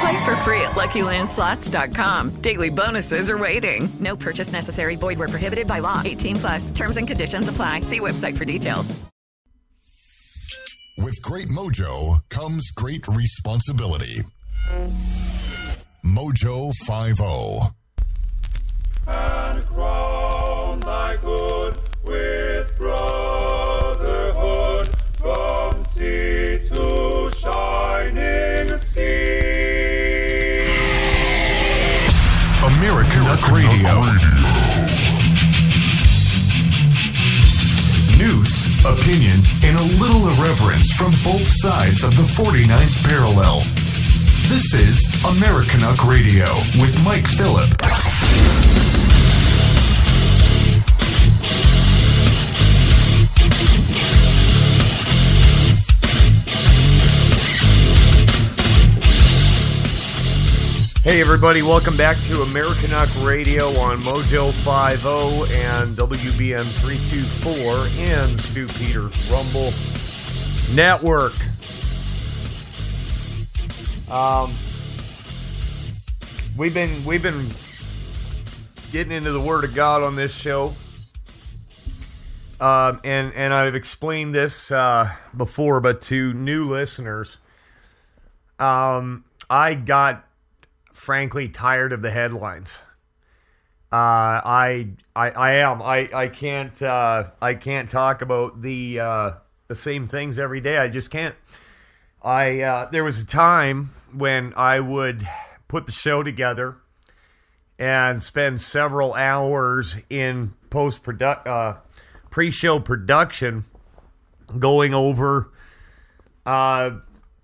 Play for free at LuckyLandSlots.com. Daily bonuses are waiting. No purchase necessary. Void where prohibited by law. 18 plus. Terms and conditions apply. See website for details. With great mojo comes great responsibility. Mojo oh. 50. And crown thy good with brotherhood American Radio. News, opinion, and a little irreverence from both sides of the 49th parallel. This is Americanuck Radio with Mike Phillip. Hey everybody, welcome back to Americanuck Radio on Mojo 50 and WBM 324 and Stu Peters Rumble Network. Um, we've been we've been getting into the Word of God on this show, um, and and I've explained this uh, before, but to new listeners, um, I got frankly tired of the headlines. Uh, I, I I am I I can't uh, I can't talk about the uh, the same things every day. I just can't. I uh, there was a time when I would put the show together and spend several hours in post product uh, pre-show production going over uh,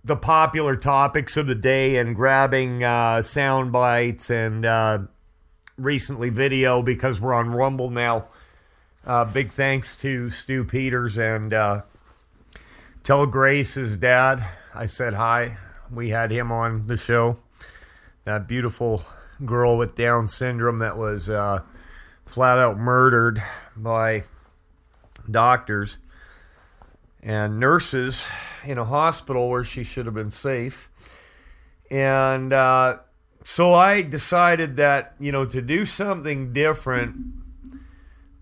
the popular topics of the day and grabbing uh, sound bites and uh, recently video because we're on Rumble now. Uh, big thanks to Stu Peters and uh, tell Grace's dad I said hi. We had him on the show. That beautiful girl with Down syndrome that was uh, flat out murdered by doctors and nurses in a hospital where she should have been safe. And uh, so I decided that, you know, to do something different,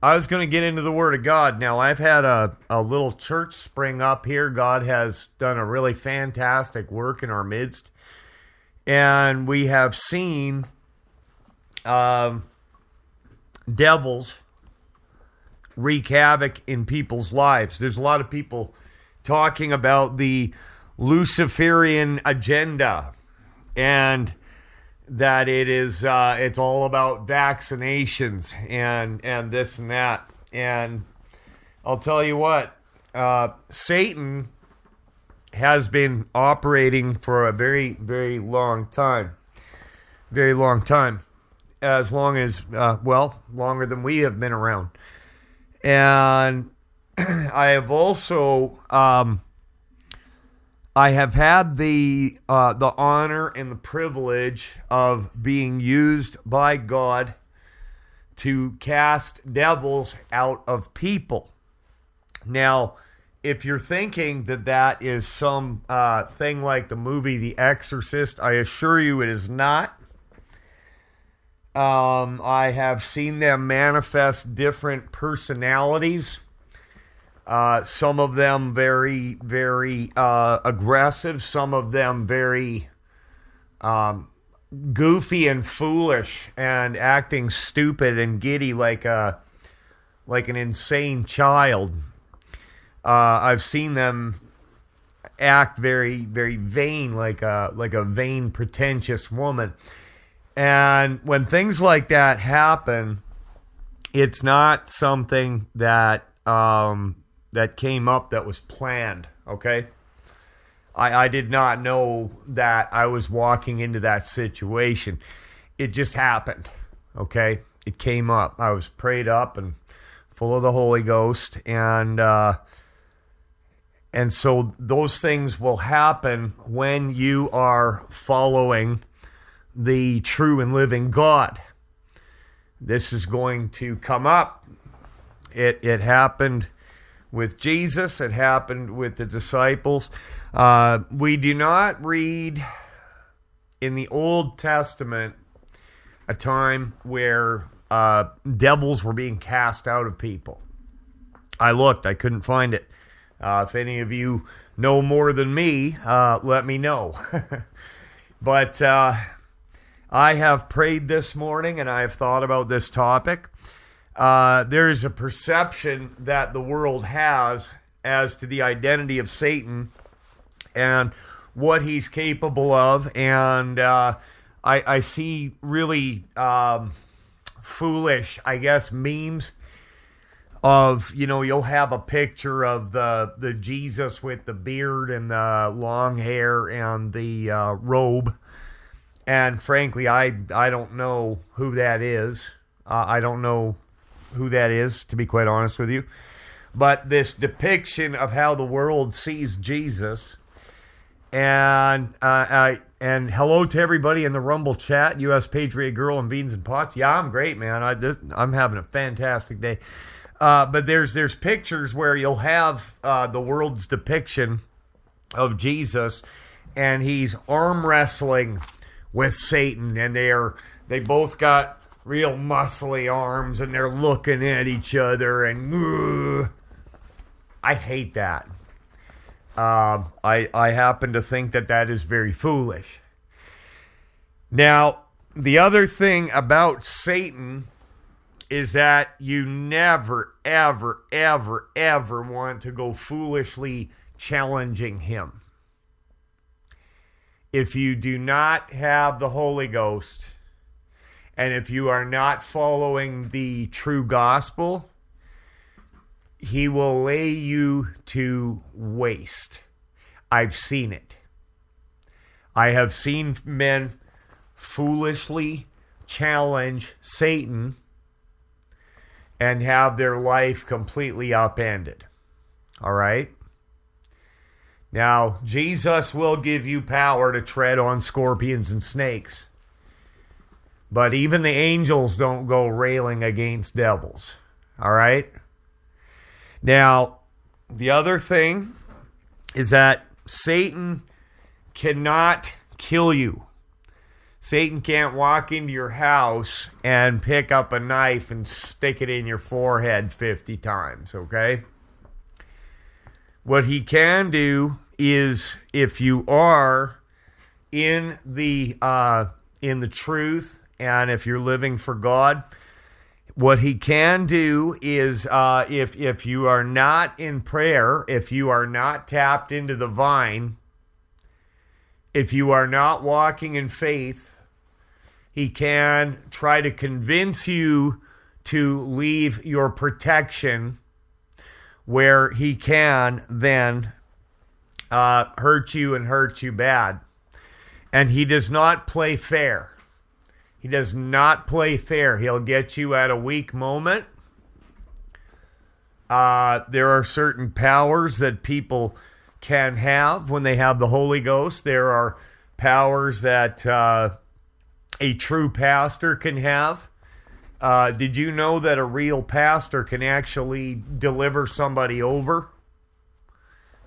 I was going to get into the Word of God. Now, I've had a, a little church spring up here. God has done a really fantastic work in our midst. And we have seen um, devils wreak havoc in people's lives. There's a lot of people talking about the Luciferian agenda and that it is uh, it's all about vaccinations and and this and that. And I'll tell you what uh, Satan has been operating for a very very long time very long time as long as uh, well longer than we have been around. And I have also um, I have had the uh, the honor and the privilege of being used by God to cast devils out of people. Now, if you're thinking that that is some uh, thing like the movie The Exorcist, I assure you it is not. Um, I have seen them manifest different personalities. Uh, some of them very, very uh, aggressive. Some of them very um, goofy and foolish and acting stupid and giddy like a like an insane child. Uh, I've seen them act very, very vain, like a like a vain, pretentious woman. And when things like that happen, it's not something that um, that came up that was planned. Okay, I, I did not know that I was walking into that situation. It just happened. Okay, it came up. I was prayed up and full of the Holy Ghost, and uh, and so those things will happen when you are following the true and living God. This is going to come up. It it happened with Jesus. It happened with the disciples. Uh, we do not read in the Old Testament a time where uh, devils were being cast out of people. I looked, I couldn't find it. Uh, if any of you know more than me, uh, let me know. but uh, I have prayed this morning and I have thought about this topic. Uh, there is a perception that the world has as to the identity of Satan and what he's capable of. And uh, I, I, see really um, foolish, I guess, memes of you know you'll have a picture of the the Jesus with the beard and the long hair and the uh, robe, and frankly, I I don't know who that is. Uh, I don't know who that is to be quite honest with you, but this depiction of how the world sees Jesus, and uh, I and hello to everybody in the Rumble chat, U.S. Patriot Girl and Beans and Pots. Yeah, I'm great, man. I this, I'm having a fantastic day. Uh, but there's there's pictures where you'll have uh, the world's depiction of Jesus, and he's arm wrestling with Satan, and they're they both got real muscly arms, and they're looking at each other, and I hate that. Uh, I I happen to think that that is very foolish. Now, the other thing about Satan is that you never, ever, ever, ever want to go foolishly challenging him. If you do not have the Holy Ghost, and if you are not following the true gospel, he will lay you to waste. I've seen it. I have seen men foolishly challenge Satan and have their life completely upended. All right? Now, Jesus will give you power to tread on scorpions and snakes. But even the angels don't go railing against devils. All right? Now, the other thing is that Satan cannot kill you. Satan can't walk into your house and pick up a knife and stick it in your forehead 50 times, okay? What he can do is if you are in the uh, in the truth and if you're living for God, what he can do is uh, if if you are not in prayer, if you are not tapped into the vine, if you are not walking in faith, he can try to convince you to leave your protection where he can then uh, hurt you and hurt you bad. And he does not play fair. He does not play fair. He'll get you at a weak moment. Uh, there are certain powers that people can have when they have the Holy Ghost. There are powers that uh, a true pastor can have. Uh, did you know that a real pastor can actually deliver somebody over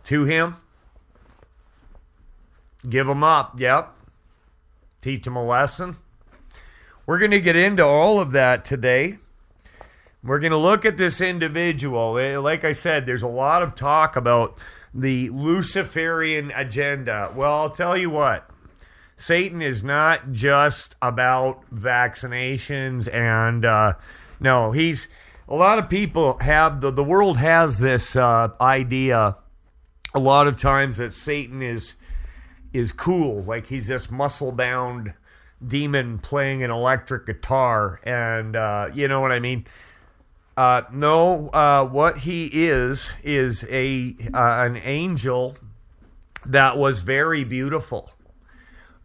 to him? Give them up, yep. Teach them a lesson. We're going to get into all of that today. We're going to look at this individual. Eh, like I said, there's a lot of talk about the Luciferian agenda. Well, I'll tell you what. Satan is not just about vaccinations and uh, no, he's a lot of people have the the world has this uh, idea a lot of times that Satan is is cool, like he's this muscle bound demon playing an electric guitar, and uh, you know what I mean. Uh, no, uh, what he is is a uh, an angel that was very beautiful,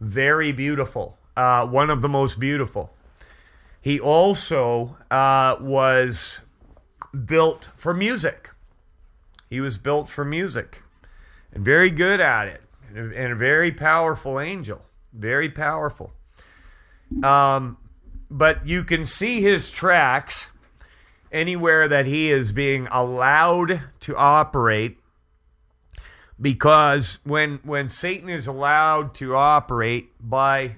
very beautiful, uh, one of the most beautiful. He also uh, was built for music. He was built for music, and very good at it, and a, and a very powerful angel, very powerful. Um, but you can see his tracks anywhere that he is being allowed to operate because when when Satan is allowed to operate by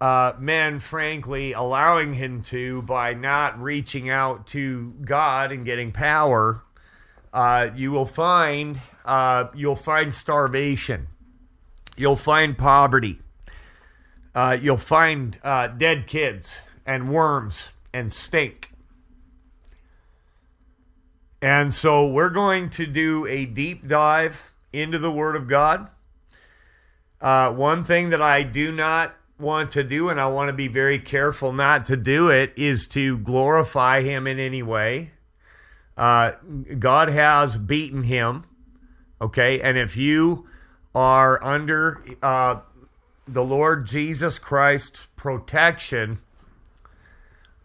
uh, men, frankly, allowing him to by not reaching out to God and getting power, uh, you will find uh, you'll find starvation, you'll find poverty, uh, you'll find uh, dead kids and worms and stink. And so we're going to do a deep dive into the Word of God. Uh, one thing that I do not want to do, and I want to be very careful not to do it, is to glorify Him in any way. Uh, God has beaten Him, okay? And if you are under uh, the Lord Jesus Christ's protection,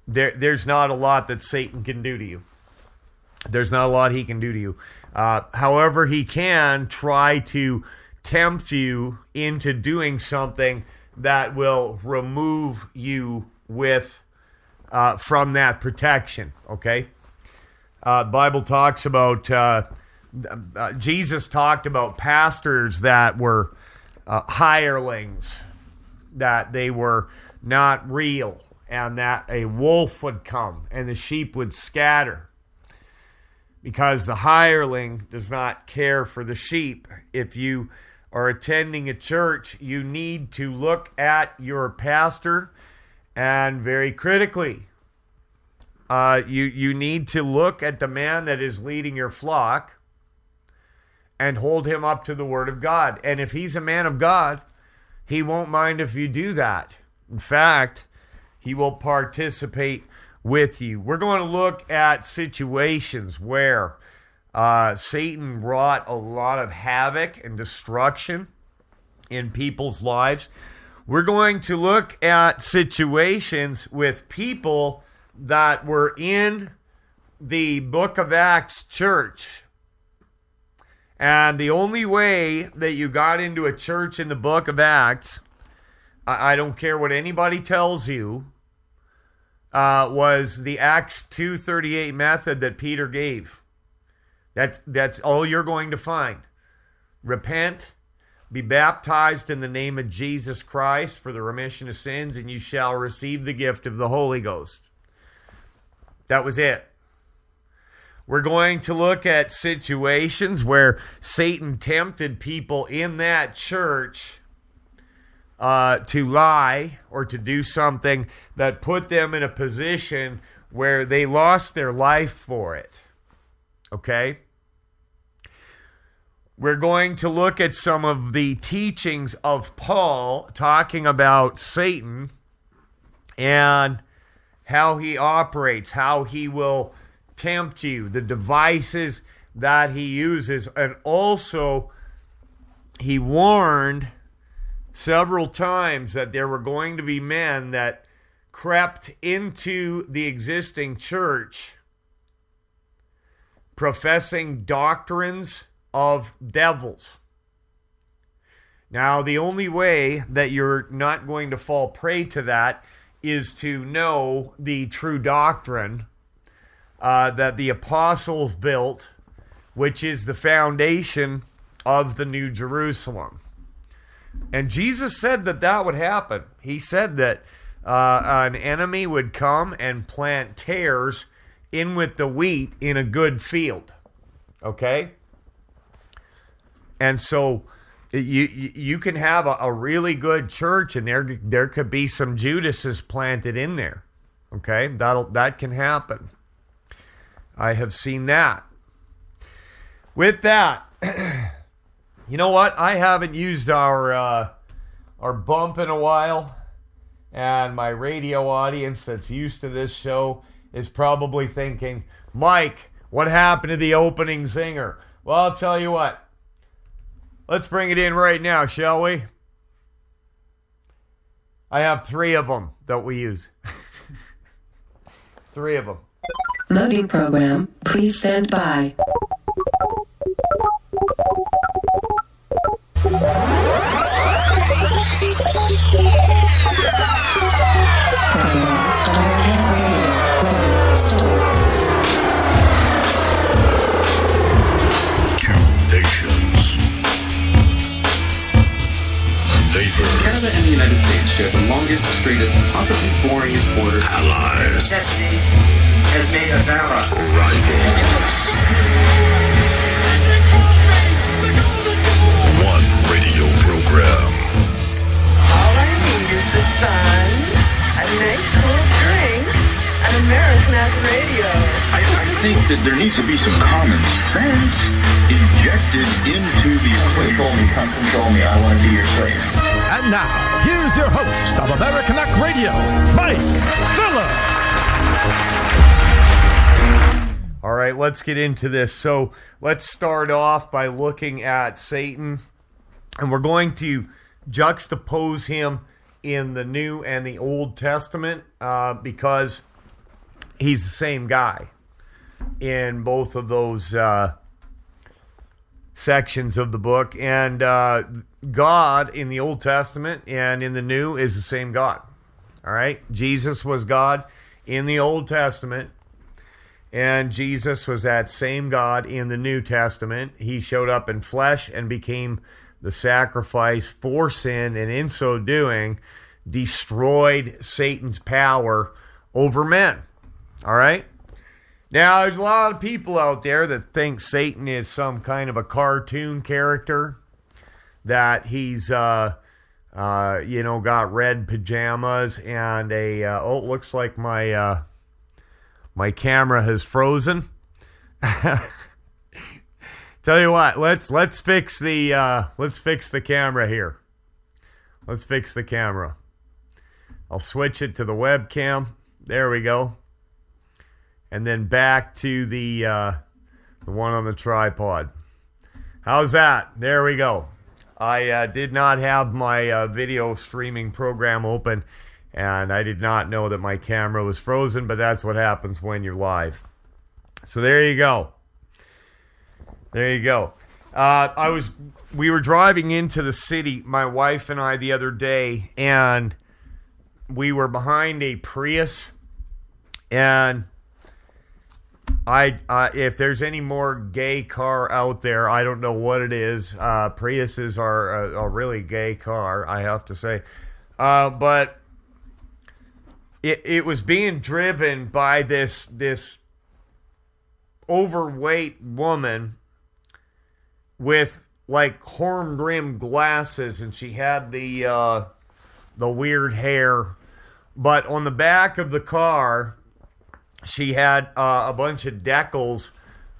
there, there's not a lot that Satan can do to you. There's not a lot he can do to you. Uh, however, he can try to tempt you into doing something that will remove you with uh, from that protection. Okay, uh, Bible talks about uh, uh, Jesus talked about pastors that were uh, hirelings, that they were not real, and that a wolf would come and the sheep would scatter because the hireling does not care for the sheep. If you are attending a church, you need to look at your pastor and very critically. Uh, you you need to look at the man that is leading your flock and hold him up to the word of God. And if he's a man of God, he won't mind if you do that. In fact, he will participate with you. We're going to look at situations where uh, Satan wrought a lot of havoc and destruction in people's lives. We're going to look at situations with people that were in the book of Acts church. And the only way that you got into a church in the book of Acts, I, I don't care what anybody tells you, uh, was the Acts 238 method that Peter gave. That's, that's all you're going to find. Repent, be baptized in the name of Jesus Christ for the remission of sins, and you shall receive the gift of the Holy Ghost. That was it. We're going to look at situations where Satan tempted people in that church uh, to lie or to do something that put them in a position where they lost their life for it. Okay? We're going to look at some of the teachings of Paul talking about Satan and how he operates, how he will tempt you, the devices that he uses, and also he warned several times that there were going to be men that crept into the existing church professing doctrines of devils. Now, the only way that you're not going to fall prey to that is to know the true doctrine uh, that the apostles built, which is the foundation of the New Jerusalem. And Jesus said that that would happen. He said that uh, an enemy would come and plant tares in with the wheat in a good field. Okay? And so you you can have a, a really good church and there there could be some Judases planted in there. Okay? That'll that can happen. I have seen that. With that, you know what? I haven't used our uh, our bump in a while, and my radio audience that's used to this show is probably thinking, Mike, what happened to the opening zinger? Well, I'll tell you what. Let's bring it in right now, shall we? I have three of them that we use. three of them. Loading program. Please stand by. Two Canada and the United States share the longest, straightest, and possibly boringest border. Allies. has made a vow. Rivals. One radio program. All I need is the sun, a nice cool drink, and American Radio. I, I think that there needs to be some common sense injected into the equation. Control me, come control me. I want to be your slave. And now, here's your host of Americanuck Radio, Mike Phillip. All right, let's get into this. So let's start off by looking at Satan, and we're going to juxtapose him in the New and the Old Testament uh, because he's the same guy in both of those uh, sections of the book. And uh, God in the Old Testament and in the New is the same God. All right, Jesus was God in the Old Testament. And Jesus was that same God in the New Testament. He showed up in flesh and became the sacrifice for sin, and in so doing, destroyed Satan's power over men. All right? Now, there's a lot of people out there that think Satan is some kind of a cartoon character, that he's, uh, uh, you know, got red pajamas and a, uh, oh, it looks like my, uh, my camera has frozen. Tell you what, let's let's fix the uh, let's fix the camera here. Let's fix the camera. I'll switch it to the webcam. There we go. And then back to the uh, the one on the tripod. How's that? There we go. I uh, did not have my uh, video streaming program open, and I did not know that my camera was frozen, but that's what happens when you're live. So there you go. There you go. Uh, I was, we were driving into the city, my wife and I, the other day, and we were behind a Prius, and I, uh, if there's any more gay car out there, I don't know what it is. Uh, Priuses are a, a really gay car, I have to say, uh, but it, it was being driven by this this overweight woman with like horn rimmed glasses and she had the uh, the weird hair but on the back of the car she had uh, a bunch of decals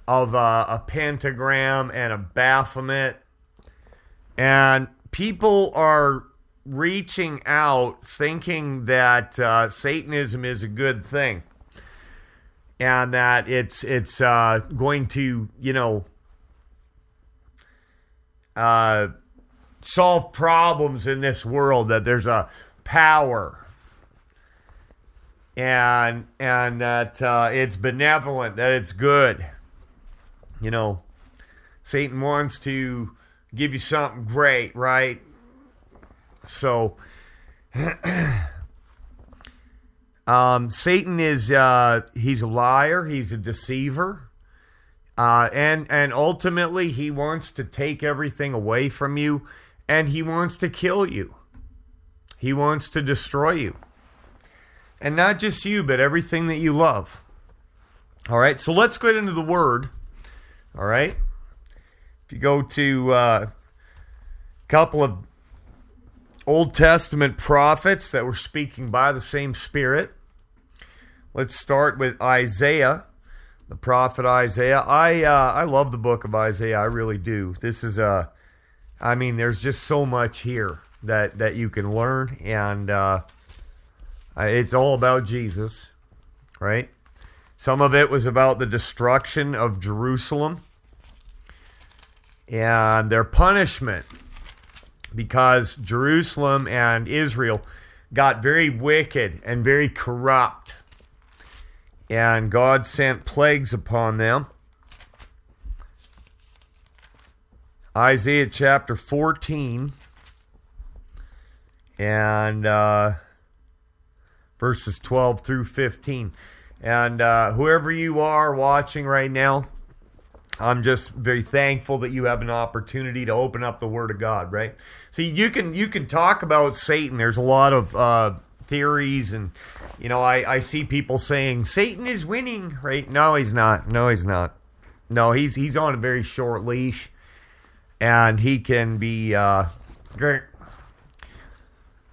of uh, a pentagram and a baphomet. And people are reaching out thinking that uh, Satanism is a good thing. And that it's it's uh, going to you know uh, solve problems in this world that there's a power and and that uh, it's benevolent that it's good. You know Satan wants to give you something great right? So um, Satan is uh, he's a liar, he's a deceiver, uh, and and ultimately he wants to take everything away from you, and he wants to kill you. He wants to destroy you, and not just you, but everything that you love. All right, so let's get into the word. All right, if you go to uh, a couple of Old Testament prophets that were speaking by the same Spirit. Let's start with Isaiah the prophet Isaiah. I uh, I love the book of Isaiah. I really do. This is a, I mean, there's just so much here that that you can learn, and uh, it's all about Jesus, right? Some of it was about the destruction of Jerusalem and their punishment because Jerusalem and Israel got very wicked and very corrupt. And God sent plagues upon them. Isaiah chapter 14 and uh, verses 12 through 15. And uh, whoever you are watching right now, I'm just very thankful that you have an opportunity to open up the Word of God. Right? See, you can you can talk about Satan. There's a lot of uh, theories, and you know, I I see people saying Satan is winning. Right? No, he's not. No, he's not. No, he's he's on a very short leash, and he can be uh,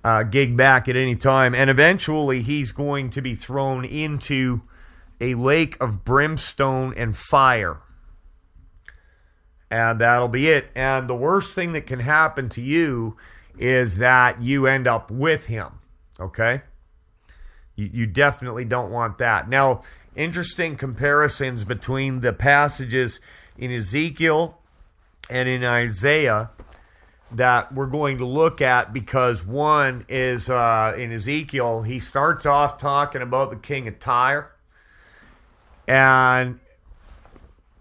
uh, gig back at any time, and eventually he's going to be thrown into a lake of brimstone and fire. And that'll be it. And the worst thing that can happen to you is that you end up with him. Okay? You, you definitely don't want that. Now, interesting comparisons between the passages in Ezekiel and in Isaiah that we're going to look at because one is uh, in Ezekiel, he starts off talking about the king of Tyre and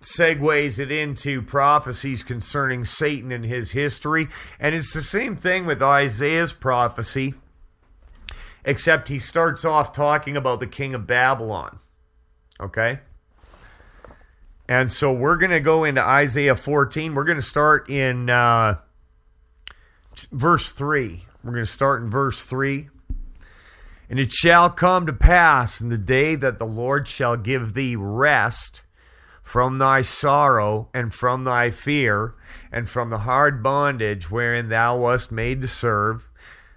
segues it into prophecies concerning Satan and his history. And it's the same thing with Isaiah's prophecy, except he starts off talking about the king of Babylon. Okay? And so we're going to go into Isaiah 14. We're going to start in. Uh, verse 3. We're going to start in verse 3. And it shall come to pass in the day that the Lord shall give thee rest from thy sorrow and from thy fear and from the hard bondage wherein thou wast made to serve,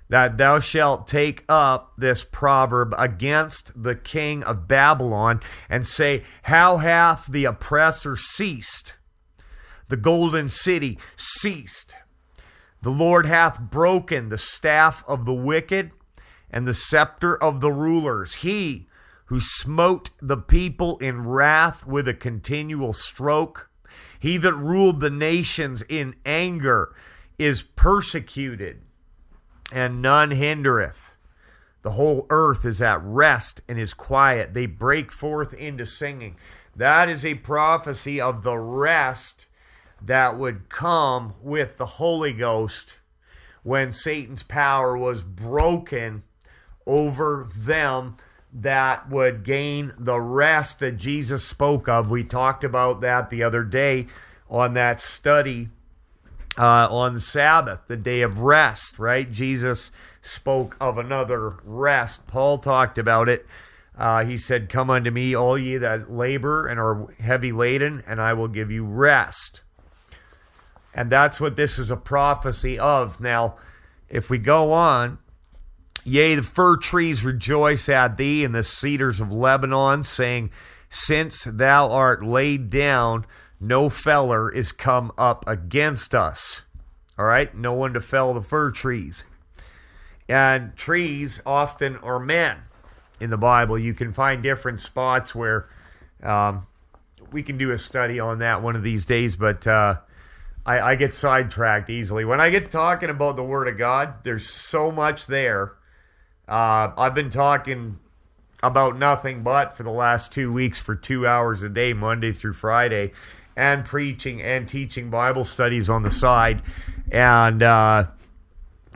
that thou shalt take up this proverb against the king of Babylon and say, How hath the oppressor ceased? The golden city ceased the Lord hath broken the staff of the wicked and the scepter of the rulers. He who smote the people in wrath with a continual stroke, he that ruled the nations in anger, is persecuted, and none hindereth. The whole earth is at rest and is quiet. They break forth into singing. That is a prophecy of the rest that would come with the Holy Ghost when Satan's power was broken over them that would gain the rest that Jesus spoke of. We talked about that the other day on that study uh, on Sabbath, the day of rest, right? Jesus spoke of another rest. Paul talked about it. Uh, he said, Come unto me, all ye that labor and are heavy laden, and I will give you rest. And that's what this is a prophecy of. Now, if we go on, yea, the fir trees rejoice at thee, and the cedars of Lebanon, saying, Since thou art laid down, no feller is come up against us. All right? No one to fell the fir trees. And trees often are men in the Bible. You can find different spots where um, we can do a study on that one of these days, but. Uh, I, I get sidetracked easily. When I get talking about the Word of God, there's so much there. Uh, I've been talking about nothing but for the last two weeks for two hours a day, Monday through Friday, and preaching and teaching Bible studies on the side. And uh,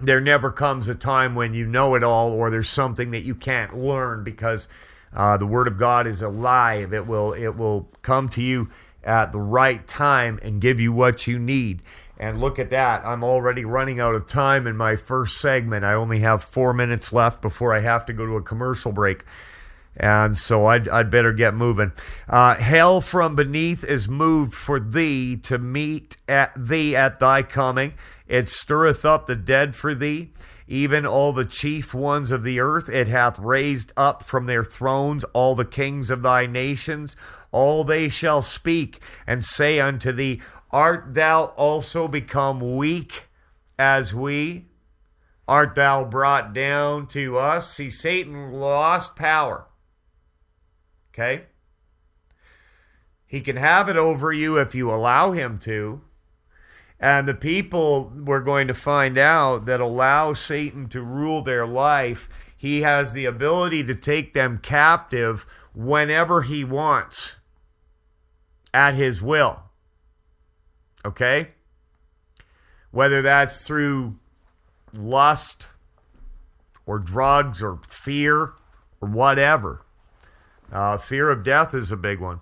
there never comes a time when you know it all or there's something that you can't learn because uh, the Word of God is alive. It will it will come to you at the right time and give you what you need. And look at that. I'm already running out of time in my first segment. I only have four minutes left before I have to go to a commercial break. And so I'd, I'd better get moving. Uh, hell from beneath is moved for thee to meet at thee at thy coming. It stirreth up the dead for thee, even all the chief ones of the earth. It hath raised up from their thrones all the kings of thy nations all they shall speak and say unto thee, Art thou also become weak as we? Art thou brought down to us? See, Satan lost power. Okay? He can have it over you if you allow him to. And the people we're going to find out that allow Satan to rule their life, he has the ability to take them captive whenever he wants at his will. Okay? Whether that's through lust or drugs or fear or whatever. Uh, fear of death is a big one.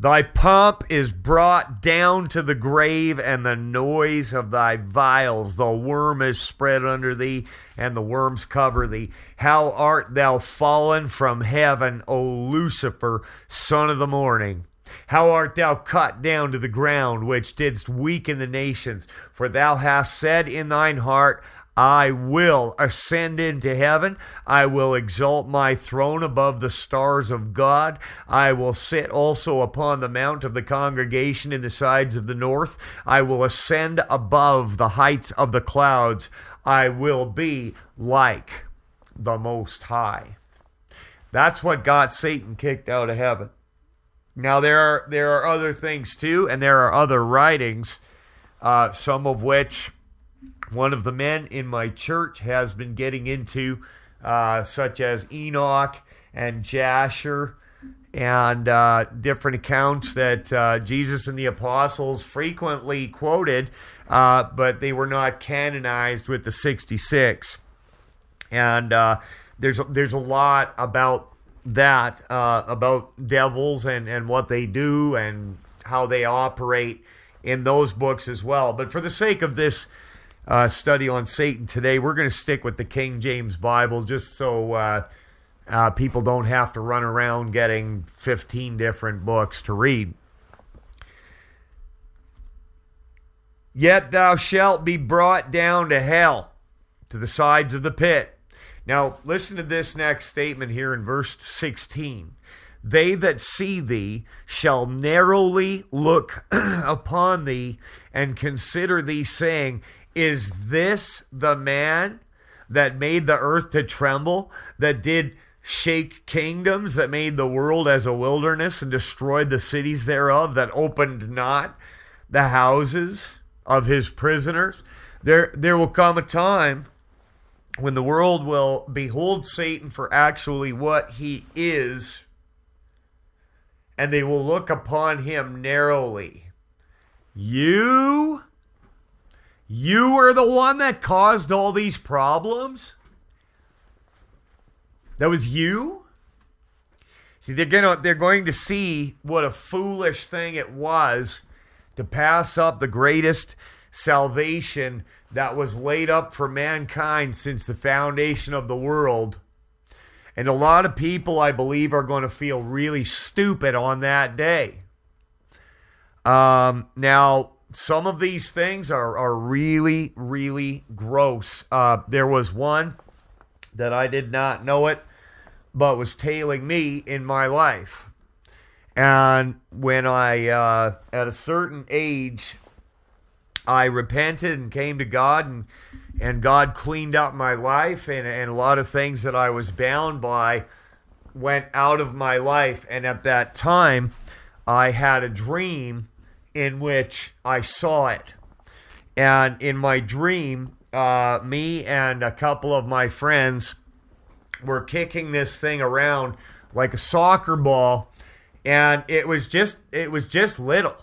Thy pomp is brought down to the grave, and the noise of thy viols. The worm is spread under thee, and the worms cover thee. How art thou fallen from heaven, O Lucifer, son of the morning? How art thou cut down to the ground, which didst weaken the nations? For thou hast said in thine heart, I will ascend into heaven. I will exalt my throne above the stars of God. I will sit also upon the mount of the congregation in the sides of the north. I will ascend above the heights of the clouds. I will be like the Most High. That's what got Satan kicked out of heaven. Now there are there are other things too, and there are other writings, uh, some of which one of the men in my church has been getting into, uh, such as Enoch and Jasher, and uh, different accounts that uh, Jesus and the apostles frequently quoted, uh, but they were not canonized with the 66. And uh, there's there's a lot about that, uh, about devils and, and what they do and how they operate in those books as well. But for the sake of this uh, study on Satan today. We're going to stick with the King James Bible just so uh, uh, people don't have to run around getting 15 different books to read. Yet thou shalt be brought down to hell, to the sides of the pit. Now, listen to this next statement here in verse 16. They that see thee shall narrowly look upon thee and consider thee, saying, is this the man that made the earth to tremble, that did shake kingdoms, that made the world as a wilderness and destroyed the cities thereof, that opened not the houses of his prisoners? There, there will come a time when the world will behold Satan for actually what he is, and they will look upon him narrowly. You you were the one that caused all these problems? That was you? See, they're gonna they're going to see what a foolish thing it was to pass up the greatest salvation that was laid up for mankind since the foundation of the world. And a lot of people, I believe, are going to feel really stupid on that day. Um, now, some of these things are, are really, really gross. Uh, there was one that I did not know it, but was tailing me in my life. And when I, uh, at a certain age, I repented and came to God, and, and God cleaned up my life, and, and a lot of things that I was bound by went out of my life. And at that time, I had a dream in which I saw it. And in my dream, uh, me and a couple of my friends were kicking this thing around like a soccer ball, and it was just it was just little.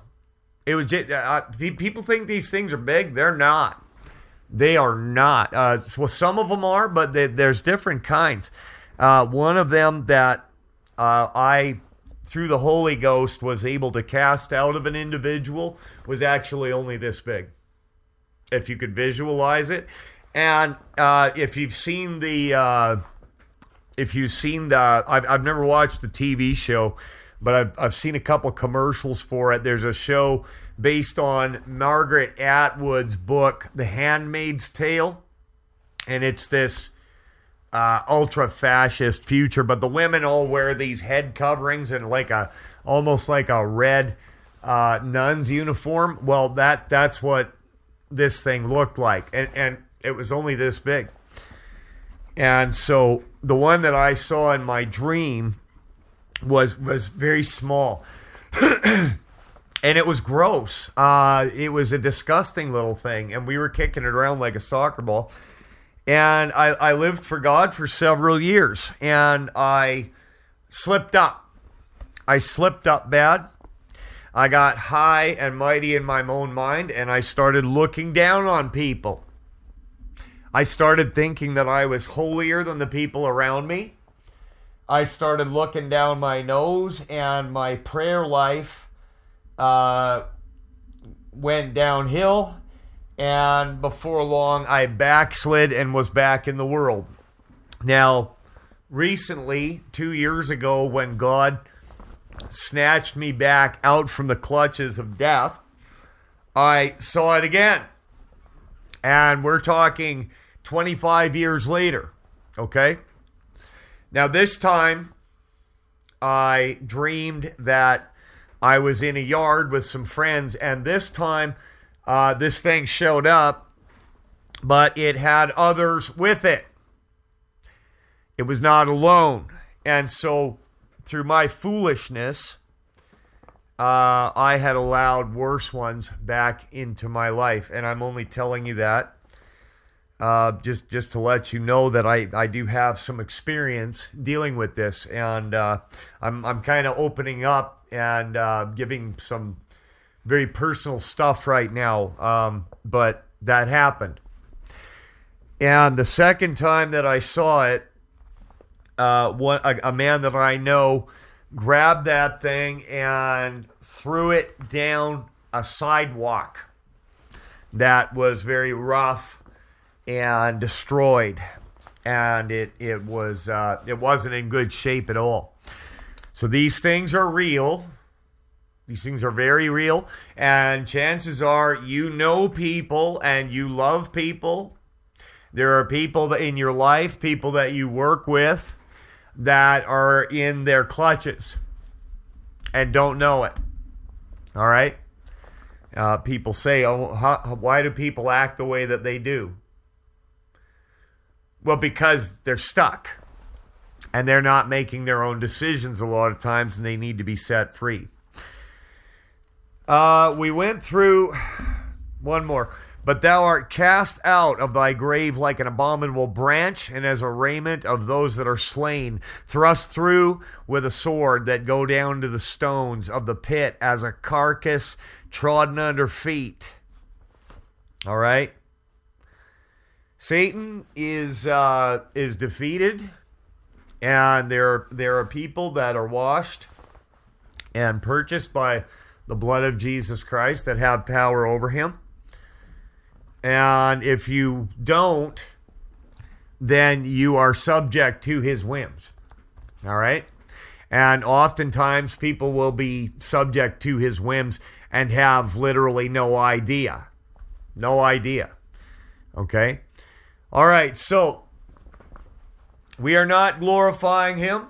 It was just uh, people think these things are big. They're not. They are not. Uh, well, some of them are, but they, there's different kinds. Uh, one of them that uh, I through the Holy Ghost was able to cast out of an individual was actually only this big. If you could visualize it. And uh, if you've seen the, uh, if you've seen the, I've, I've never watched the TV show, but I've, I've seen a couple commercials for it. There's a show based on Margaret Atwood's book, The Handmaid's Tale. And it's this uh, ultra fascist future, but the women all wear these head coverings and like a almost like a red uh, nun's uniform. Well, that that's what this thing looked like, and and it was only this big. And so the one that I saw in my dream was was very small. and it was gross. Uh, it was a disgusting little thing, and we were kicking it around like a soccer ball. And I, I lived for God for several years, and I slipped up. I slipped up bad. I got high and mighty in my own mind, and I started looking down on people. I started thinking that I was holier than the people around me. I started looking down my nose, and my prayer life uh, went downhill. And before long, I backslid and was back in the world. Now, recently, two years ago, when God snatched me back out from the clutches of death, I saw it again. And we're talking 25 years later, okay? Now, this time, I dreamed that I was in a yard with some friends, and this time, uh, this thing showed up, but it had others with it. It was not alone. And so, through my foolishness, uh, I had allowed worse ones back into my life. And I'm only telling you that uh, just just to let you know that I, I do have some experience dealing with this, and uh, I'm I'm kind of opening up and uh, giving some very personal stuff right now. Um, but that happened, and the second time that I saw it, uh, one a, a man that I know grabbed that thing and threw it down a sidewalk that was very rough and destroyed, and it it was uh, it wasn't in good shape at all. So these things are real. These things are very real, and chances are you know people and you love people. There are people in your life, people that you work with, that are in their clutches and don't know it. All right. Uh, people say, "Oh, how, why do people act the way that they do?" Well, because they're stuck and they're not making their own decisions a lot of times and they need to be set free. Uh, we went through one more. But thou art cast out of thy grave like an abominable branch, and as a raiment of those that are slain, thrust through with a sword that go down to the stones of the pit as a carcass trodden under feet. All right? Satan is uh, is defeated, and there there are people that are washed and purchased by the blood of Jesus Christ that have power over him. And if you don't, then you are subject to his whims. All right? And oftentimes people will be subject to his whims and have literally no idea. No idea. Okay? All right, so we are not glorifying him.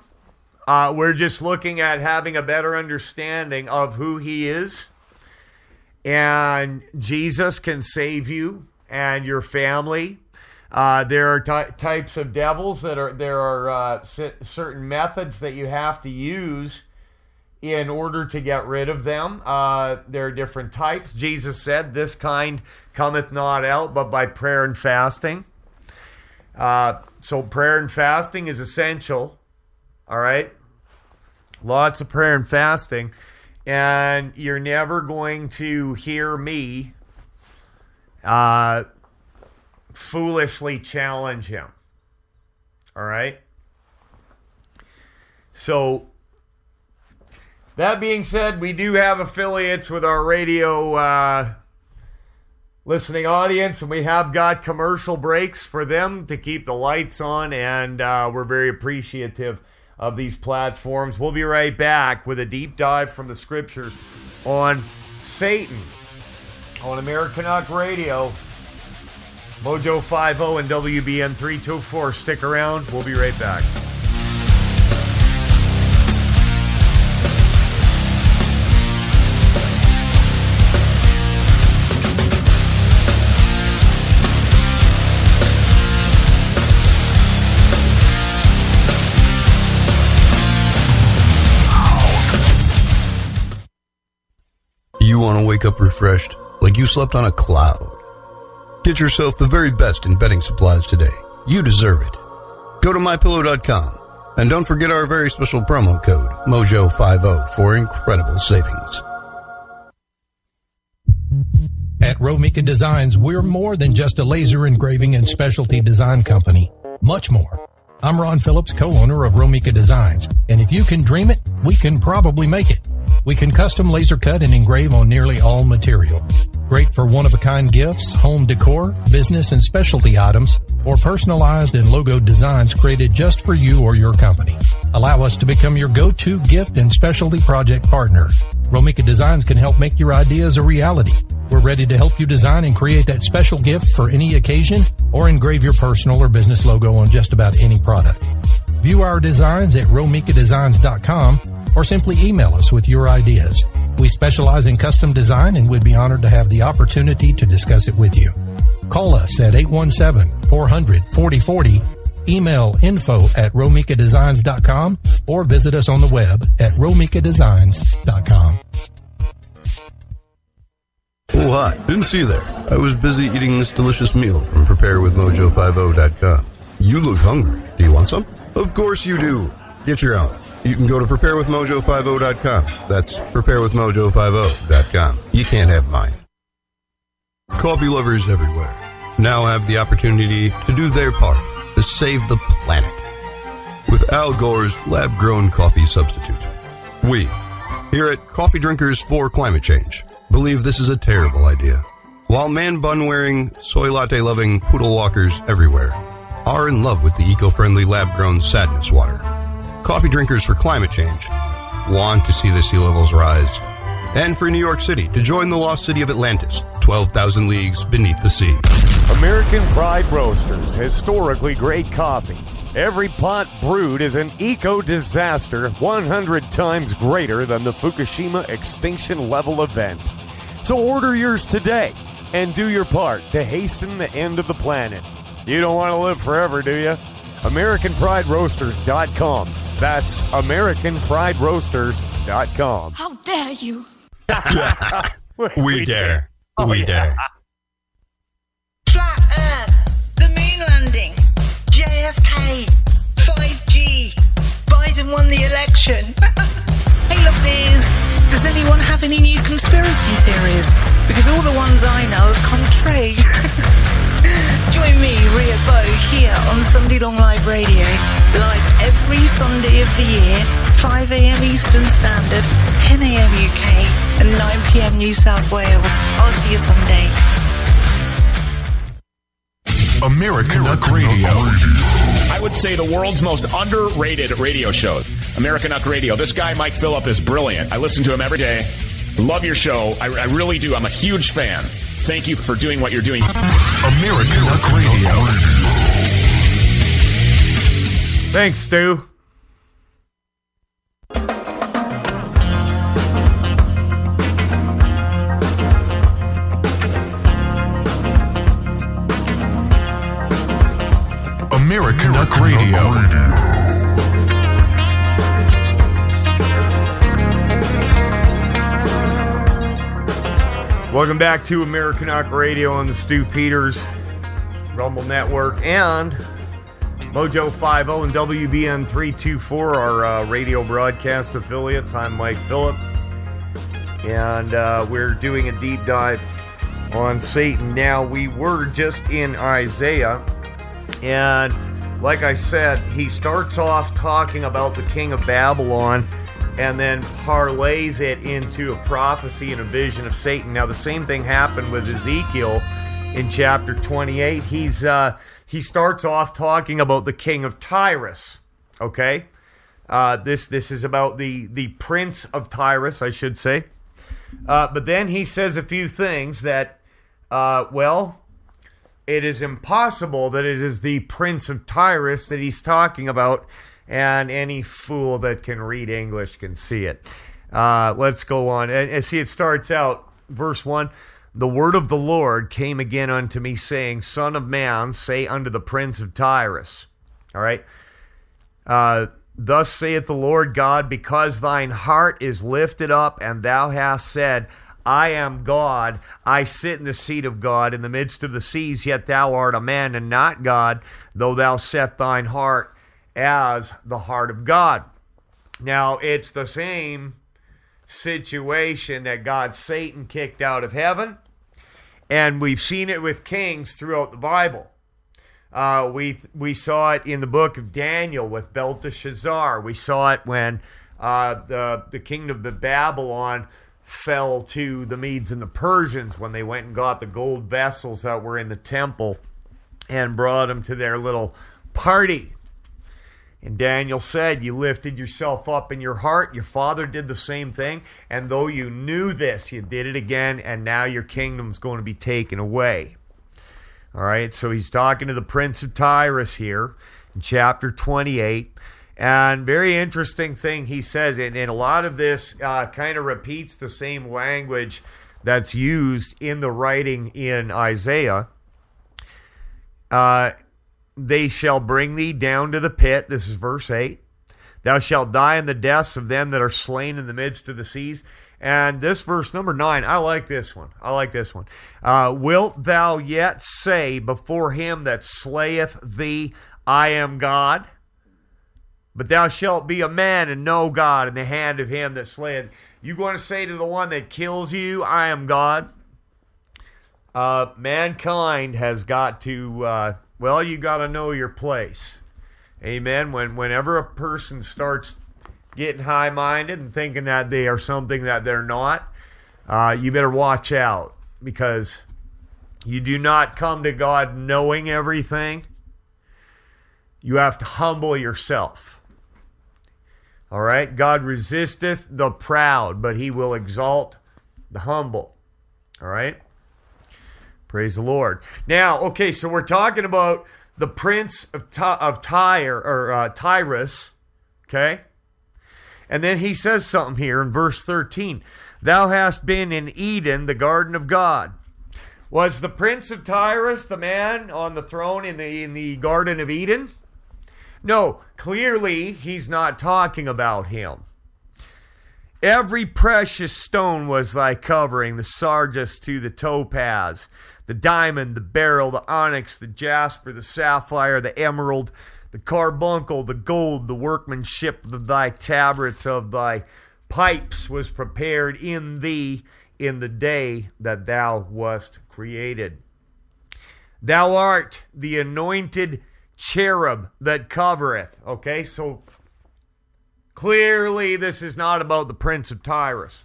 Uh, we're just looking at having a better understanding of who he is. And Jesus can save you and your family. Uh, there are ty- types of devils that are there are uh, c- certain methods that you have to use in order to get rid of them. Uh, there are different types. Jesus said, "This kind cometh not out, but by prayer and fasting." Uh, so prayer and fasting is essential. All right. Lots of prayer and fasting. And you're never going to hear me uh, foolishly challenge him. All right. So, that being said, we do have affiliates with our radio uh, listening audience, and we have got commercial breaks for them to keep the lights on, and uh, we're very appreciative of these platforms. We'll be right back with a deep dive from the scriptures on Satan on Americanuck Radio. Mojo 50 and WBN 324. Stick around. We'll be right back. Want to wake up refreshed, like you slept on a cloud. Get yourself the very best in bedding supplies today. You deserve it. Go to mypillow.com and don't forget our very special promo code MOJO50 for incredible savings. At Romika Designs, we're more than just a laser engraving and specialty design company. Much more. I'm Ron Phillips, co-owner of Romika Designs, and if you can dream it, we can probably make it. We can custom laser cut and engrave on nearly all material. Great for one-of-a-kind gifts, home decor, business and specialty items, or personalized and logo designs created just for you or your company. Allow us to become your go-to gift and specialty project partner. Romika Designs can help make your ideas a reality. We're ready to help you design and create that special gift for any occasion or engrave your personal or business logo on just about any product. View our designs at romikadesigns.com or simply email us with your ideas. We specialize in custom design and would be honored to have the opportunity to discuss it with you. Call us at 817-400-4040, email info at romikadesigns.com, or visit us on the web at romikadesigns.com. Oh, hi. Didn't see you there. I was busy eating this delicious meal from preparewithmojo50.com. You look hungry. Do you want some? Of course you do. Get your own. You can go to preparewithmojo50.com. That's preparewithmojo50.com. You can't have mine. Coffee lovers everywhere now have the opportunity to do their part to save the planet with Al Gore's lab grown coffee substitute. We, here at Coffee Drinkers for Climate Change, believe this is a terrible idea. While man bun wearing, soy latte loving poodle walkers everywhere are in love with the eco friendly lab grown sadness water. Coffee Drinkers for Climate Change want to see the sea levels rise. And for New York City to join the lost city of Atlantis, 12,000 leagues beneath the sea. American Pride Roasters, historically great coffee. Every pot brewed is an eco disaster 100 times greater than the Fukushima extinction level event. So order yours today and do your part to hasten the end of the planet. You don't want to live forever, do you? AmericanPrideRoasters.com. That's AmericanPrideRoasters.com. How dare you? We dare. Oh, we dare. Flat Earth, the moon landing, JFK, 5G, Biden won the election. hey, lovelies, does anyone have any new conspiracy theories? Because all the ones I know have come true. Join me, Ria Bow, here on Sunday Long Live Radio, live every Sunday of the year, 5 a.m. Eastern Standard, 10 a.m. UK, and 9 p.m. New South Wales. I'll see you Sunday. Americanuck Radio. I would say the world's most underrated radio shows. Americanuck Radio. This guy, Mike Phillip, is brilliant. I listen to him every day. Love your show. I, I really do. I'm a huge fan. Thank you for doing what you're doing. Americanuck Radio. Thanks, Stu. Americanuck Radio. Welcome back to Americanuck Radio on the Stu Peters Rumble Network and Mojo 50 and WBN 324, our uh, radio broadcast affiliates. I'm Mike Phillip, and uh, we're doing a deep dive on Satan. Now, we were just in Isaiah, and like I said, he starts off talking about the king of Babylon and then parlays it into a prophecy and a vision of Satan. Now, the same thing happened with Ezekiel in chapter 28. He's uh, he starts off talking about the king of Tyrus. Okay, uh, this this is about the the prince of Tyrus, I should say. Uh, but then he says a few things that, uh, well, it is impossible that it is the Prince of Tyrus that he's talking about, and any fool that can read English can see it. Uh, let's go on. And, and see, it starts out, verse 1 The word of the Lord came again unto me, saying, Son of man, say unto the Prince of Tyrus. All right. Uh, Thus saith the Lord God, because thine heart is lifted up, and thou hast said, I am God, I sit in the seat of God in the midst of the seas, yet thou art a man and not God, though thou set thine heart as the heart of God. Now, it's the same situation that God Satan kicked out of heaven, and we've seen it with kings throughout the Bible. Uh, we we saw it in the book of Daniel with Belteshazzar. We saw it when uh, the the kingdom of Babylon fell to the Medes and the Persians when they went and got the gold vessels that were in the temple and brought them to their little party. And Daniel said, You lifted yourself up in your heart. Your father did the same thing. And though you knew this, you did it again. And now your kingdom's going to be taken away. All right, so he's talking to the Prince of Tyrus here in chapter 28. And very interesting thing he says, and, and a lot of this uh, kind of repeats the same language that's used in the writing in Isaiah. Uh, they shall bring thee down to the pit. This is verse 8. Thou shalt die in the deaths of them that are slain in the midst of the seas. And this verse number nine, I like this one. I like this one. Uh, Wilt thou yet say before him that slayeth thee, I am God? But thou shalt be a man and no God in the hand of him that slayeth. You going to say to the one that kills you, I am God? Uh, mankind has got to, uh, well, you got to know your place. Amen. When whenever a person starts getting high minded and thinking that they are something that they're not, uh, you better watch out because you do not come to God knowing everything. You have to humble yourself. All right? God resisteth the proud, but he will exalt the humble. All right? Praise the Lord. Now, okay, so we're talking about the prince of, Ty- of Tyre or uh, Tyrus, okay? And then he says something here in verse 13 Thou hast been in Eden, the garden of God. Was the prince of Tyrus the man on the throne in the, in the Garden of Eden? No, clearly he's not talking about him. Every precious stone was thy covering, the sardius to the topaz, the diamond, the beryl, the onyx, the jasper, the sapphire, the emerald, the carbuncle, the gold, the workmanship of thy tabrets of thy pipes was prepared in thee in the day that thou wast created. Thou art the anointed cherub that covereth. Okay, so clearly this is not about the prince of Tyrus.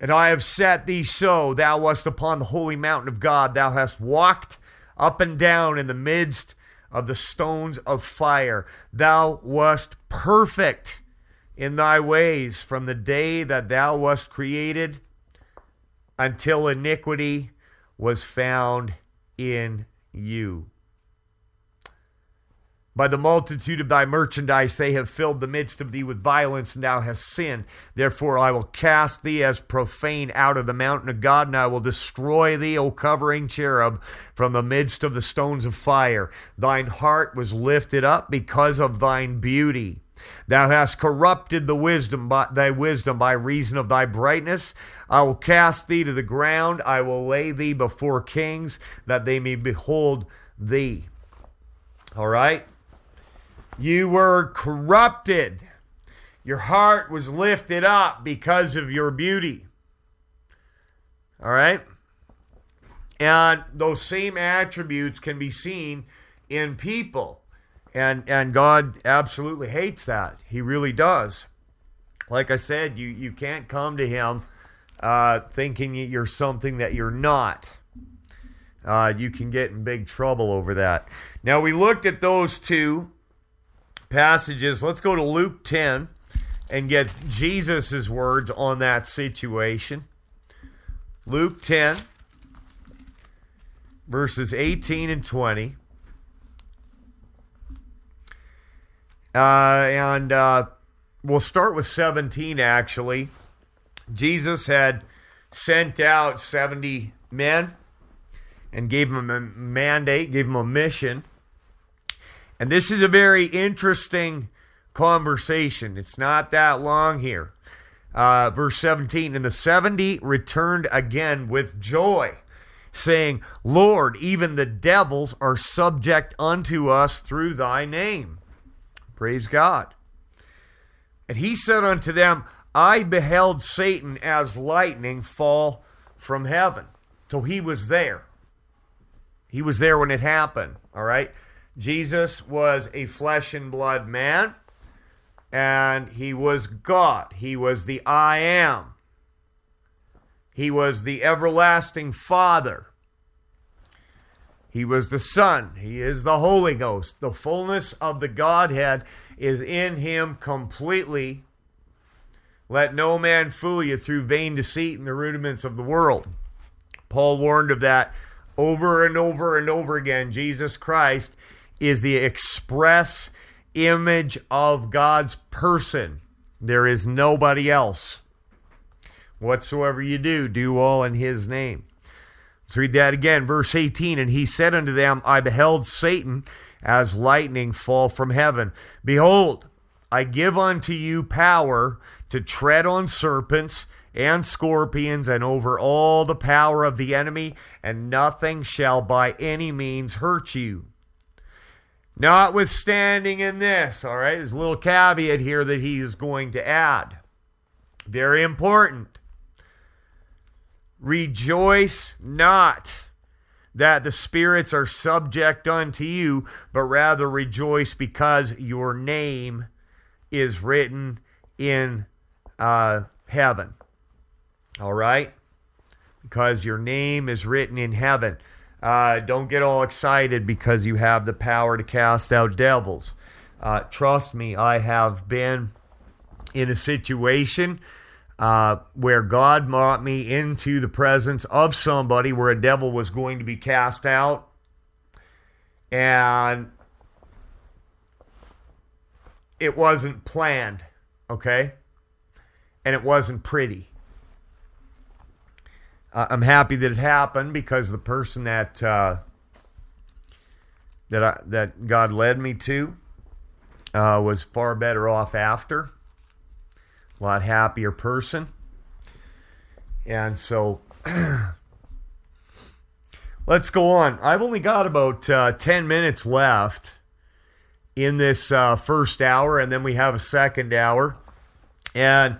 And I have set thee so, thou wast upon the holy mountain of God, thou hast walked up and down in the midst of the stones of fire. Thou wast perfect in thy ways from the day that thou wast created until iniquity was found in you. By the multitude of thy merchandise they have filled the midst of thee with violence, and thou hast sinned. Therefore I will cast thee as profane out of the mountain of God, and I will destroy thee, O covering cherub, from the midst of the stones of fire. Thine heart was lifted up because of thine beauty. Thou hast corrupted the wisdom by thy wisdom by reason of thy brightness. I will cast thee to the ground. I will lay thee before kings, that they may behold thee. All right? You were corrupted. Your heart was lifted up because of your beauty. All right? And those same attributes can be seen in people. And and God absolutely hates that. He really does. Like I said, you, you can't come to him uh, thinking you're something that you're not. Uh, you can get in big trouble over that. Now, we looked at those two passages. Let's go to Luke 10 and get Jesus' words on that situation. Luke 10. verses 18 and 20. Uh, and uh, we'll start with 17, actually. Jesus had sent out 70 men and gave them a mandate, gave them a mission. And this is a very interesting conversation. It's not that long here. Uh, verse 17 And the 70 returned again with joy, saying, Lord, even the devils are subject unto us through thy name. Praise God. And he said unto them, I beheld Satan as lightning fall from heaven. So he was there. He was there when it happened, all right? Jesus was a flesh and blood man, and he was God. He was the I am. He was the everlasting Father. He was the Son. He is the Holy Ghost. The fullness of the Godhead is in him completely. Let no man fool you through vain deceit and the rudiments of the world. Paul warned of that over and over and over again. Jesus Christ is the express image of God's person. There is nobody else. Whatsoever you do, do all in his name. Let's read that again. Verse 18 And he said unto them, I beheld Satan as lightning fall from heaven. Behold, I give unto you power to tread on serpents and scorpions and over all the power of the enemy, and nothing shall by any means hurt you. Notwithstanding in this, all right, there's a little caveat here that he is going to add. Very important. Rejoice not that the spirits are subject unto you, but rather rejoice because your name is written in uh, heaven. All right? Because your name is written in heaven. Uh, don't get all excited because you have the power to cast out devils. Uh, trust me, I have been in a situation uh, where God brought me into the presence of somebody where a devil was going to be cast out. And it wasn't planned, okay? And it wasn't pretty. I'm happy that it happened because the person that uh, that I, that God led me to uh, was far better off after, a lot happier person, and so let's go on. I've only got about uh, ten minutes left in this uh, first hour, and then we have a second hour, and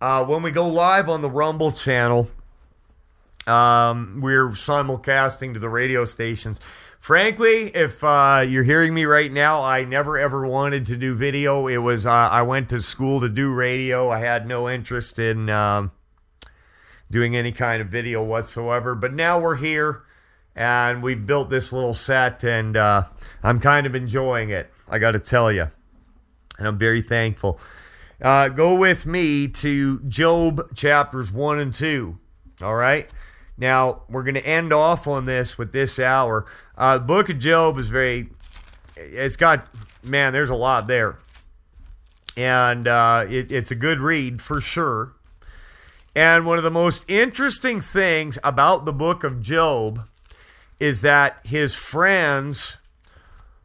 uh, when we go live on the Rumble channel. Um, we're simulcasting to the radio stations. Frankly, if uh, you're hearing me right now, I never ever wanted to do video. It was uh, I went to school to do radio. I had no interest in um, doing any kind of video whatsoever. But now we're here, and we've built this little set, and uh, I'm kind of enjoying it. I got to tell you, and I'm very thankful. Uh, go with me to Job chapters one and two. All right. Now, we're going to end off on this with this hour. Uh, the book of Job is very, it's got, man, there's a lot there. And uh, it, it's a good read for sure. And one of the most interesting things about the book of Job is that his friends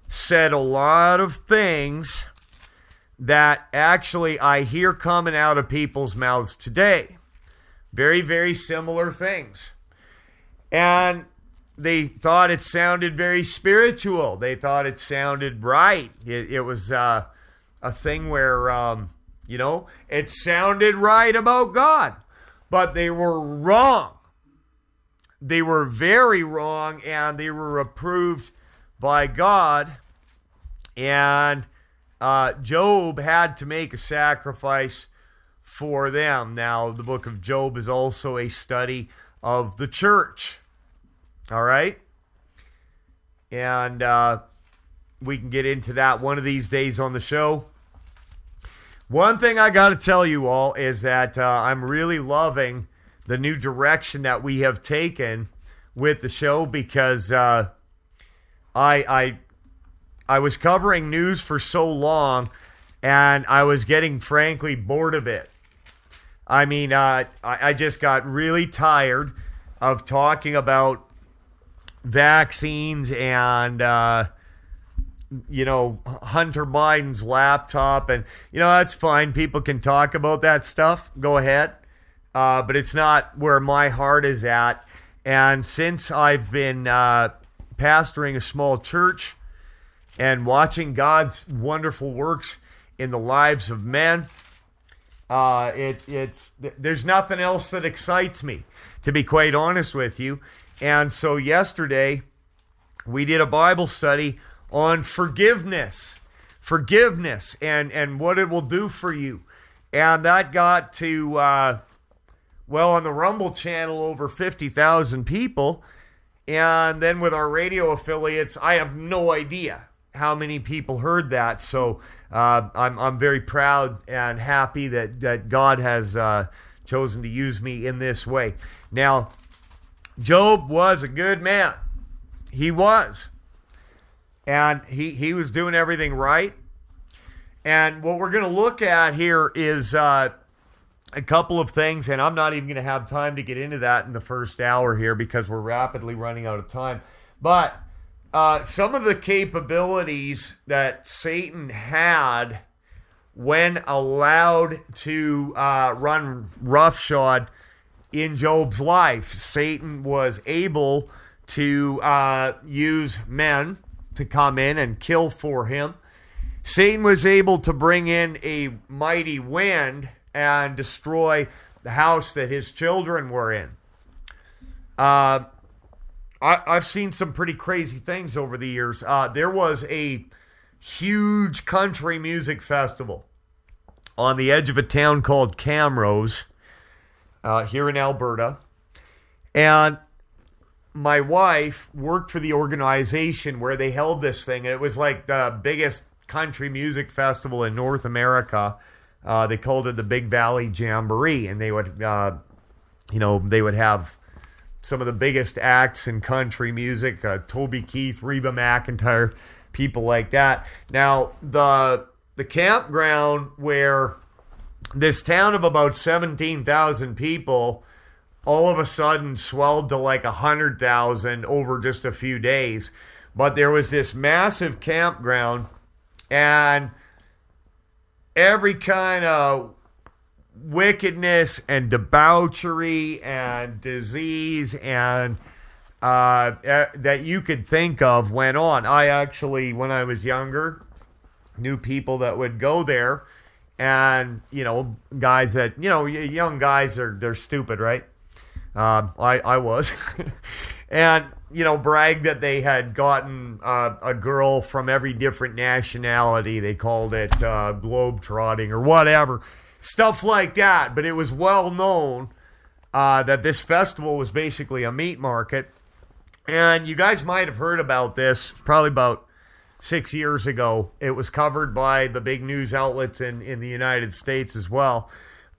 said a lot of things that actually I hear coming out of people's mouths today. Very, very similar things and they thought it sounded very spiritual. They thought it sounded right. It, it was uh, a thing where, um, you know, it sounded right about God, but they were wrong. They were very wrong, and they were approved by God. And uh, Job had to make a sacrifice for them. Now, the book of Job is also a study of the church. All right? And uh, we can get into that one of these days on the show. One thing I got to tell you all is that uh, I'm really loving the new direction that we have taken with the show because uh, I I I was covering news for so long, and I was getting frankly bored of it. I mean, uh, I, I just got really tired of talking about vaccines and uh, you know Hunter Biden's laptop, and you know that's fine. People can talk about that stuff. Go ahead, uh, but it's not where my heart is at. And since I've been uh, pastoring a small church and watching God's wonderful works in the lives of men, uh, it, it's there's nothing else that excites me, to be quite honest with you. And so yesterday we did a Bible study on forgiveness, forgiveness, and and what it will do for you. And that got to uh, well on the Rumble channel over fifty thousand people, and then with our radio affiliates, I have no idea how many people heard that. So uh, I'm I'm very proud and happy that that God has uh, chosen to use me in this way. Now, Job was a good man. He was, and he he was doing everything right. And what we're going to look at here is uh, a couple of things, and I'm not even going to have time to get into that in the first hour here because we're rapidly running out of time. But uh, some of the capabilities that Satan had when allowed to uh, run roughshod in Job's life, Satan was able to uh, use men to come in and kill for him. Satan was able to bring in a mighty wind and destroy the house that his children were in. Uh, I, have seen some pretty crazy things over the years. Uh, there was a huge country music festival on the edge of a town called Camrose uh, here in Alberta. And my wife worked for the organization where they held this thing. And it was like the biggest country music festival in North America. Uh, they called it the Big Valley Jamboree. And they would, uh, you know, they would have some of the biggest acts in country music uh, Toby Keith, Reba McEntire, people like that. Now, the the campground where this town of about 17,000 people all of a sudden swelled to like 100,000 over just a few days. But there was this massive campground, and every kind of wickedness and debauchery and disease and uh, that you could think of went on. I actually, when I was younger, knew people that would go there, and you know, guys that you know, young guys are they're stupid, right? Um, I I was, and you know, brag that they had gotten uh, a girl from every different nationality. They called it uh, globe trotting or whatever, stuff like that. But it was well known uh, that this festival was basically a meat market, and you guys might have heard about this probably about six years ago. It was covered by the big news outlets in in the United States as well,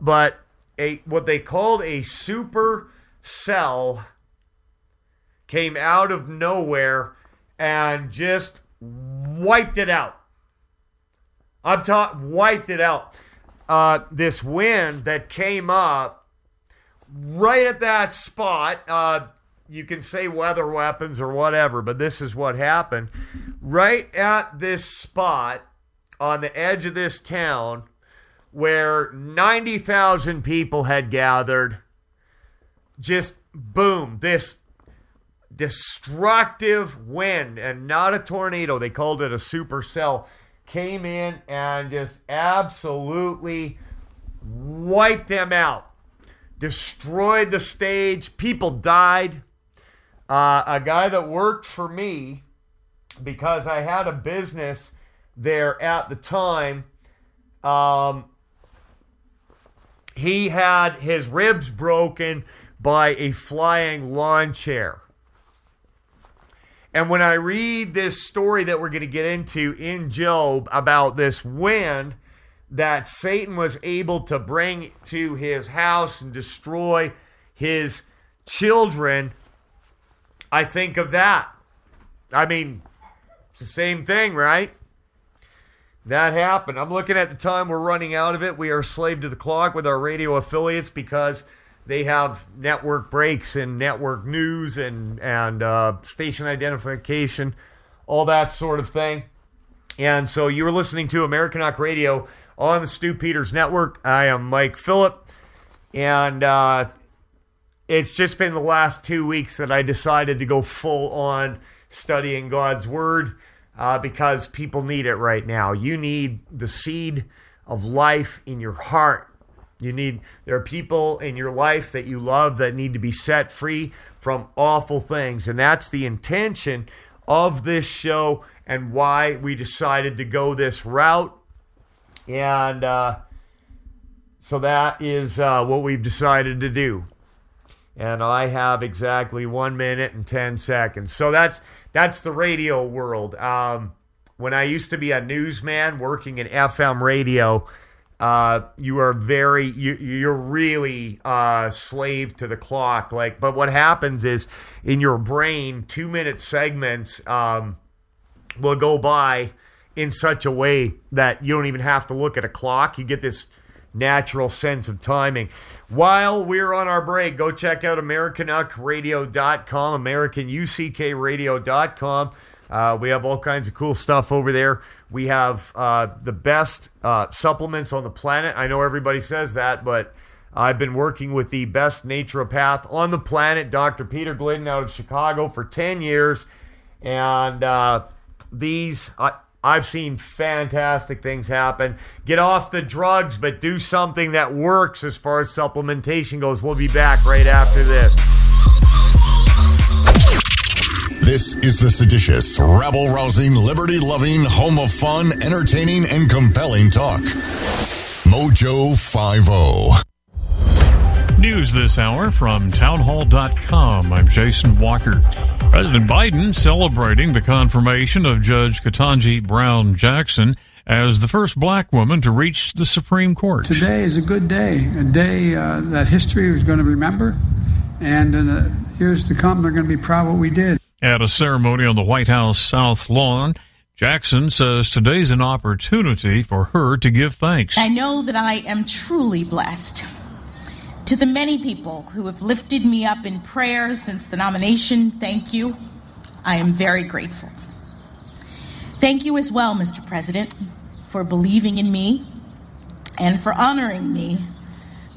but a what they called a super cell came out of nowhere and just wiped it out. I'm talking wiped it out. Uh, this wind that came up right at that spot. Uh, you can say weather weapons or whatever, but this is what happened. Right at this spot on the edge of this town where 90,000 people had gathered just boom, this destructive wind and not a tornado, they called it a supercell, came in and just absolutely wiped them out, destroyed the stage. People died. Uh, a guy that worked for me because I had a business there at the time. Um, he had his ribs broken by a flying lawn chair. And when I read this story that we're going to get into in Job about this wind that Satan was able to bring to his house and destroy his children, I think of that. I mean, it's the same thing, right? That happened. I'm looking at the time we're running out of it. We are slave to the clock with our radio affiliates because they have network breaks and network news and and uh, station identification, all that sort of thing. And so you were listening to Americanuck Radio on the Stu Peters Network. I am Mike Phillip, and uh, it's just been the last two weeks that I decided to go full on studying God's Word uh, because people need it right now. You need the seed of life in your heart. You need, there are people in your life that you love that need to be set free from awful things. And that's the intention of this show and why we decided to go this route. And uh, so that is uh, what we've decided to do. And I have exactly one minute and 10 seconds. So that's that's the radio world. Um, when I used to be a newsman working in FM radio, uh, you are very you, you're really uh, slave to the clock. Like, but what happens is in your brain, two minute segments um, will go by in such a way that you don't even have to look at a clock. You get this natural sense of timing. While we're on our break, go check out AmericanUckRadio.com, AmericanUCKRadio.com. Uh, we have all kinds of cool stuff over there. We have uh, the best uh, supplements on the planet. I know everybody says that, but I've been working with the best naturopath on the planet, Dr. Peter Glidden, out of Chicago for 10 years. And uh, these, I, I've seen fantastic things happen. Get off the drugs, but do something that works as far as supplementation goes. We'll be back right after this. This is the seditious, rabble rousing, liberty loving, home of fun, entertaining, and compelling talk. Mojo oh. 50. News this hour from townhall.com. I'm Jason Walker. President Biden celebrating the confirmation of Judge Ketanji Brown Jackson as the first black woman to reach the Supreme Court. Today is a good day, a day uh, that history is going to remember, and in the years to come, they're going to be proud of what we did. At a ceremony on the White House South Lawn, Jackson says today's an opportunity for her to give thanks. I know that I am truly blessed. To the many people who have lifted me up in prayer since the nomination, thank you. I am very grateful. Thank you as well, Mr. President, for believing in me and for honoring me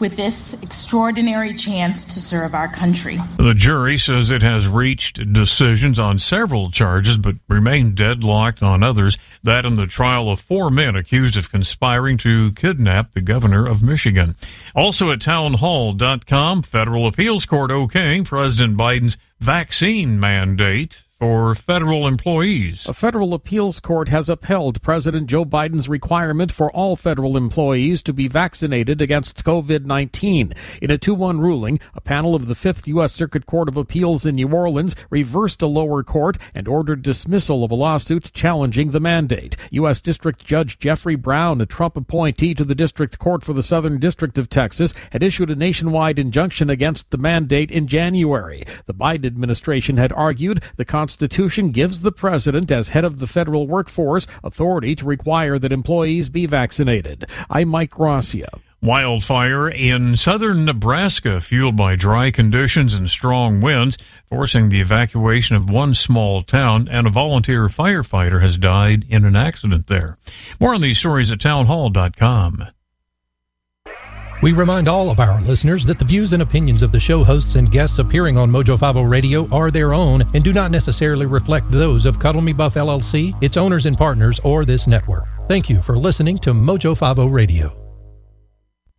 with this extraordinary chance to serve our country. The jury says it has reached decisions on several charges but remained deadlocked on others. That in the trial of four men accused of conspiring to kidnap the governor of Michigan. Also at townhall.com, federal appeals court okaying President Biden's vaccine mandate for federal employees. A federal appeals court has upheld President Joe Biden's requirement for all federal employees to be vaccinated against COVID 19. In a 2 1 ruling, a panel of the Fifth U.S. Circuit Court of Appeals in New Orleans reversed a lower court and ordered dismissal of a lawsuit challenging the mandate. U.S. District Judge Jeffrey Brown, a Trump appointee to the District Court for the Southern District of Texas, had issued a nationwide injunction against the mandate in January. The Biden administration had argued the Constitution gives the president, as head of the federal workforce, authority to require that employees be vaccinated. I'm Mike Gracia. Wildfire in southern Nebraska, fueled by dry conditions and strong winds, forcing the evacuation of one small town, and a volunteer firefighter has died in an accident there. More on these stories at townhall.com. We remind all of our listeners that the views and opinions of the show hosts and guests appearing on Mojo 50 Radio are their own and do not necessarily reflect those of Cuddle Me Buff LLC, its owners and partners, or this network. Thank you for listening to Mojo 50 Radio.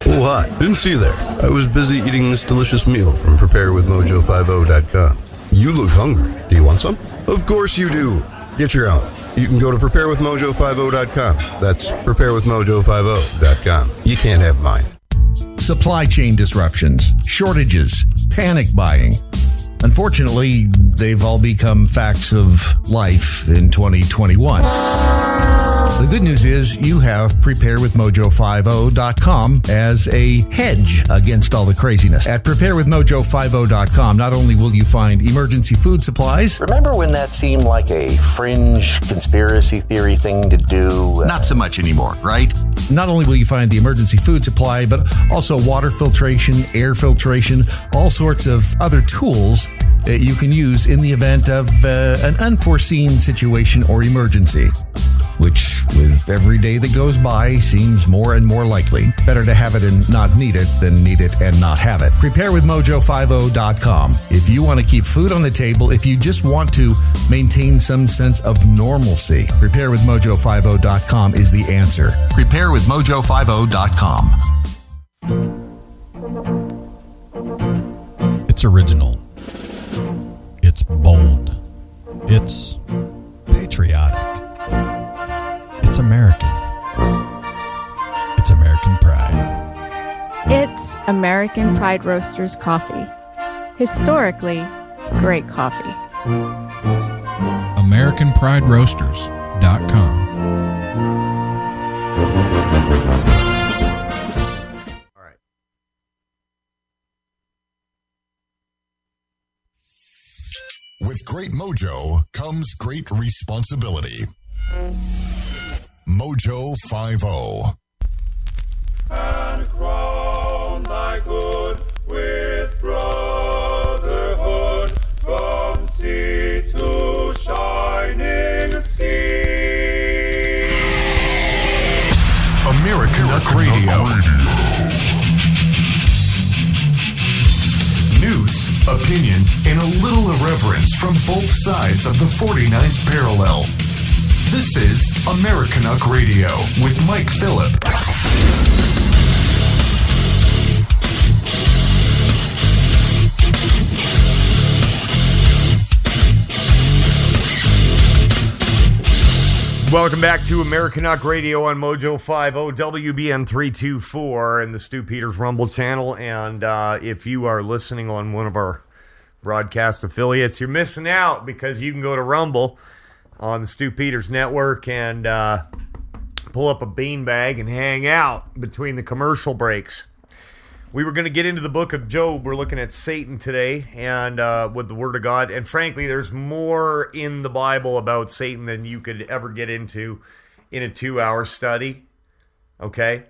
Oh, hi. Didn't see you there. I was busy eating this delicious meal from preparewithmojo50.com. You look hungry. Do you want some? Of course you do. Get your own. You can go to preparewithmojo50.com. That's preparewithmojo50.com. You can't have mine. Supply chain disruptions, shortages, panic buying. Unfortunately, they've all become facts of life in 2021. The good news is you have preparewithmojo50.com as a hedge against all the craziness. At preparewithmojo50.com, not only will you find emergency food supplies, Remember when that seemed like a fringe conspiracy theory thing to do? Not so much anymore, right? Not only will you find the emergency food supply, but also water filtration, air filtration, all sorts of other tools you can use in the event of uh, an unforeseen situation or emergency. Which, with every day that goes by, seems more and more likely. Better to have it and not need it than need it and not have it. Preparewithmojo50.com. If you want to keep food on the table, if you just want to maintain some sense of normalcy, preparewithmojo50.com is the answer. Preparewithmojo50.com. It's original. It's bold. It's patriotic. It's American. It's American pride. It's American Pride Roasters coffee. Historically, great coffee. AmericanPrideRoasters.com. With great mojo comes great responsibility. Mojo oh. 50. and crown thy good with brotherhood from sea to shining sea. Americanuck Radio. News, opinion, a little irreverence from both sides of the 49th parallel. This is Americanuck Radio with Mike Phillip. Welcome back to Americanuck Radio on Mojo 50 WBN 324 and the Stu Peters Rumble channel. And uh, if you are listening on one of our broadcast affiliates, you're missing out because you can go to Rumble on the Stu Peters Network and uh, pull up a beanbag and hang out between the commercial breaks. We were going to get into the book of Job. We're looking at Satan today and uh, with the Word of God. And frankly, there's more in the Bible about Satan than you could ever get into in a two hour study. Okay?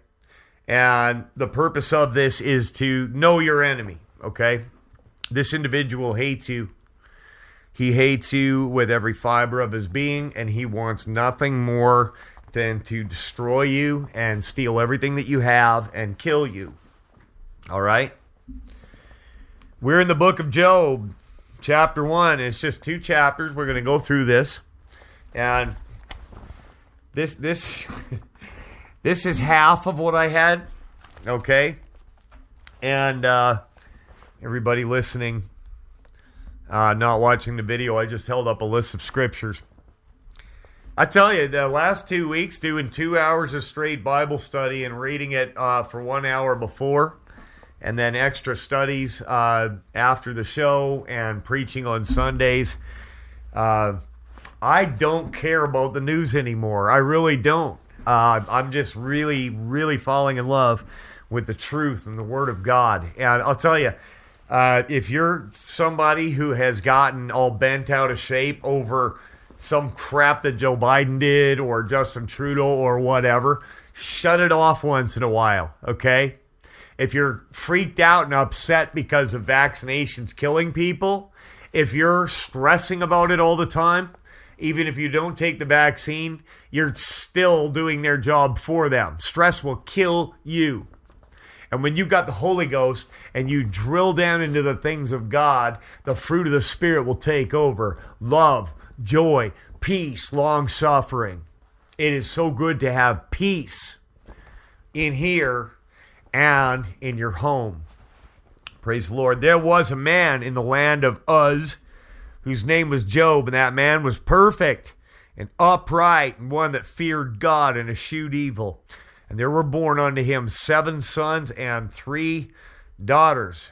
And the purpose of this is to know your enemy. Okay? This individual hates you. He hates you with every fiber of his being, and he wants nothing more than to destroy you and steal everything that you have and kill you. All right? We're in the book of Job, chapter 1. It's just two chapters. We're going to go through this. And this this this is half of what I had, okay? And uh everybody listening uh not watching the video, I just held up a list of scriptures. I tell you, the last two weeks doing two hours of straight Bible study and reading it uh, for one hour before, and then extra studies uh, after the show and preaching on Sundays. Uh, I don't care about the news anymore. I really don't. Uh, I'm just really, really falling in love with the truth and the Word of God. And I'll tell you, uh, if you're somebody who has gotten all bent out of shape over some crap that Joe Biden did or Justin Trudeau or whatever, shut it off once in a while, okay? if you're freaked out and upset because of vaccinations killing people, if you're stressing about it all the time, even if you don't take the vaccine, you're still doing their job for them. Stress will kill you. And when you've got the Holy Ghost and you drill down into the things of God, the fruit of the Spirit will take over love, joy, peace, long suffering. It is so good to have peace in here and in your home. Praise the Lord. There was a man in the land of Uz whose name was Job, and that man was perfect and upright and one that feared God and eschewed evil. And there were born unto him seven sons and three daughters.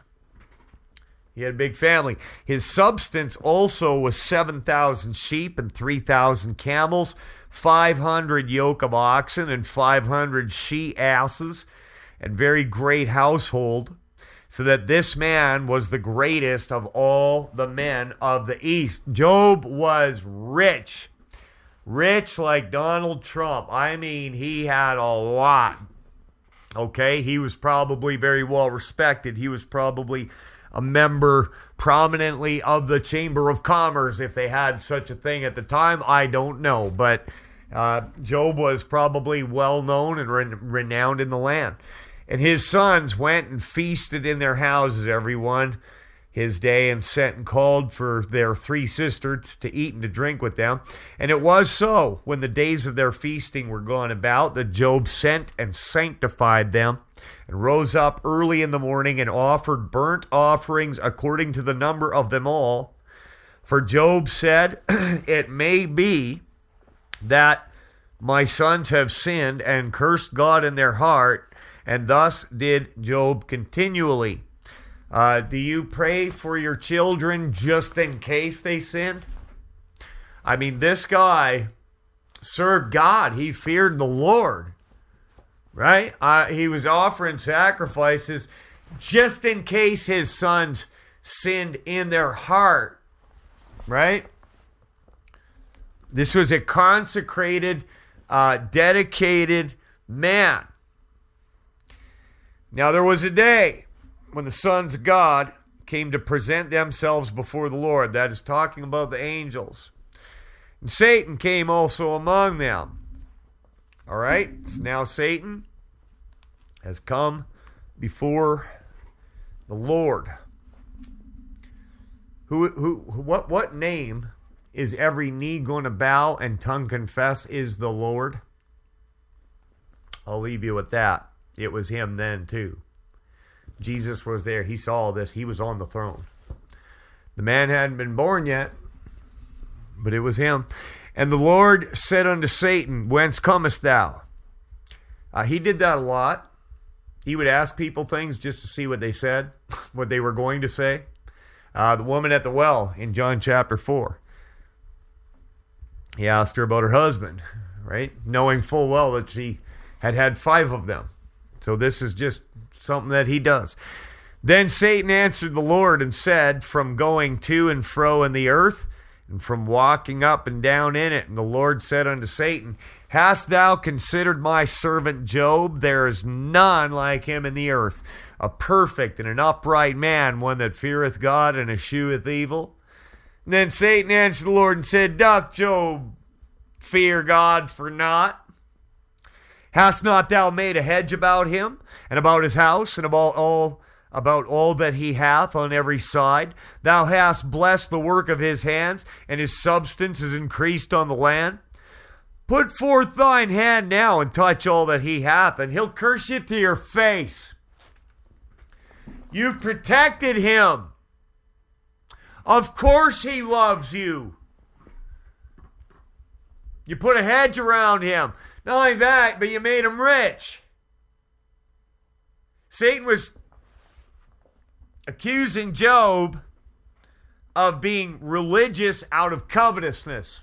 He had a big family. His substance also was 7,000 sheep and 3,000 camels, 500 yoke of oxen, and 500 she asses, and very great household, so that this man was the greatest of all the men of the East. Job was rich. Rich like Donald Trump. I mean, he had a lot. Okay, he was probably very well respected. He was probably a member prominently of the Chamber of Commerce, if they had such a thing at the time. I don't know, but uh, Job was probably well known and re- renowned in the land. And his sons went and feasted in their houses, everyone his day, and sent and called for their three sisters to eat and to drink with them. And it was so, when the days of their feasting were gone about, that Job sent and sanctified them and rose up early in the morning and offered burnt offerings according to the number of them all. For Job said, It may be that my sons have sinned and cursed God in their heart, and thus did Job continually. Uh, do you pray for your children just in case they sin? I mean, this guy served God, he feared the Lord right? Uh, he was offering sacrifices just in case his sons sinned in their heart, right? This was a consecrated, uh, dedicated man. Now, there was a day when the sons of God came to present themselves before the Lord. That is talking about the angels. And Satan came also among them. All right? So now Satan has come before the Lord. Who, who, what, what name is every knee going to bow and tongue confess is the Lord? I'll leave you with that. It was him then, too. Jesus was there. He saw this. He was on the throne. The man hadn't been born yet, but it was him. And the Lord said unto Satan, Whence comest thou? Uh, he did that a lot. He would ask people things just to see what they said, what they were going to say. Uh, the woman at the well in John chapter 4. He asked her about her husband, right? Knowing full well that she had had five of them. So this is just something that he does. Then Satan answered the Lord and said, From going to and fro in the earth, and from walking up and down in it. And the Lord said unto Satan, Hast thou considered my servant Job? There is none like him in the earth, a perfect and an upright man, one that feareth God and escheweth evil. And then Satan answered the Lord and said, Doth Job fear God for naught? Hast not thou made a hedge about him, and about his house, and about all about all that he hath on every side? Thou hast blessed the work of his hands, and his substance is increased on the land. Put forth thine hand now and touch all that he hath, and he'll curse you to your face. You've protected him. Of course he loves you. You put a hedge around him. Not only that, but you made him rich. Satan was accusing Job of being religious out of covetousness.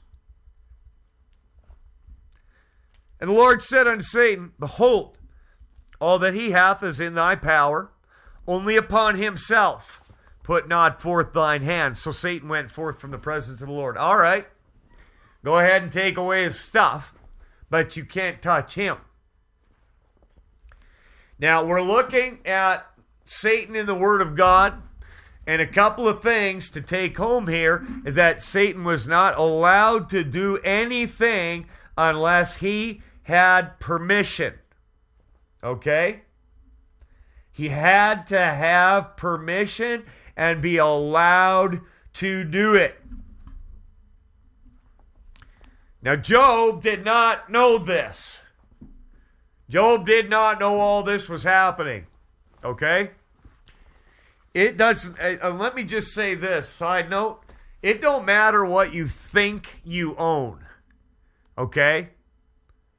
And the Lord said unto Satan, Behold, all that he hath is in thy power, only upon himself put not forth thine hand. So Satan went forth from the presence of the Lord. All right, go ahead and take away his stuff, but you can't touch him. Now, we're looking at Satan in the Word of God. And a couple of things to take home here is that Satan was not allowed to do anything unless he had permission. Okay? He had to have permission and be allowed to do it. Now, Job did not know this. Job did not know all this was happening. Okay? It doesn't, uh, let me just say this side note it don't matter what you think you own. Okay?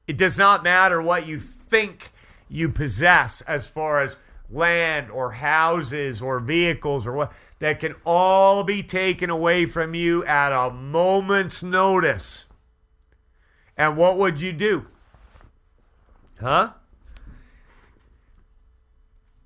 It does not matter what you think you possess as far as land or houses or vehicles or what. that can all be taken away from you at a moment's notice. And what would you do? Huh?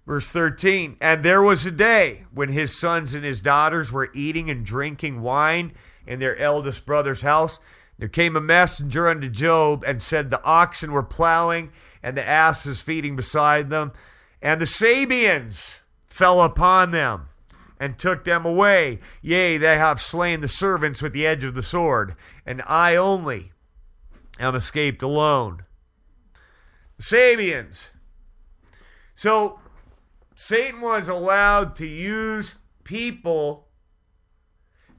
Verse 13, and there was a day when his sons and his daughters were eating and drinking wine in their eldest brother's house. There came a messenger unto Job and said, The oxen were plowing and the asses feeding beside them, and the Sabeans fell upon them and took them away. Yea, they have slain the servants with the edge of the sword, and I only am escaped alone. The Sabeans. So Satan was allowed to use people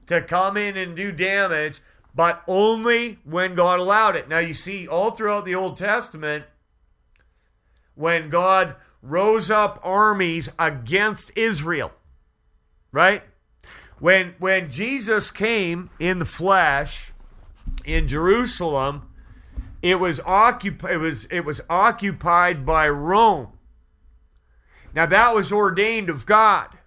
to come in and do damage, but only when God allowed it. Now, you see, all throughout the Old Testament, when God rose up armies against Israel, right? When, when Jesus came in the flesh in Jerusalem, it was, occup- it, was, it was occupied by Rome. Now, that was ordained of God.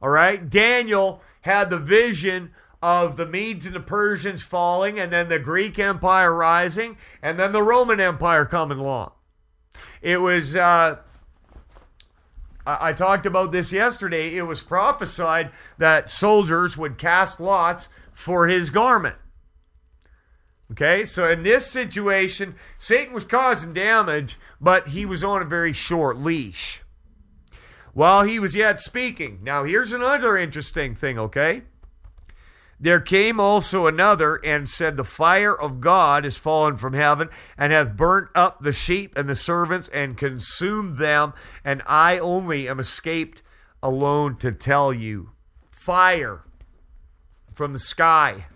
All right? Daniel had the vision of the Medes and the Persians falling, and then the Greek Empire rising, and then the Roman Empire coming along. It was, uh, I talked about this yesterday. It was prophesied that soldiers would cast lots for his garment. Okay, so in this situation, Satan was causing damage, but he was on a very short leash. While he was yet speaking. Now, here's another interesting thing, okay? There came also another and said, The fire of God is fallen from heaven and hath burnt up the sheep and the servants and consumed them, and I only am escaped alone to tell you. Fire from the sky.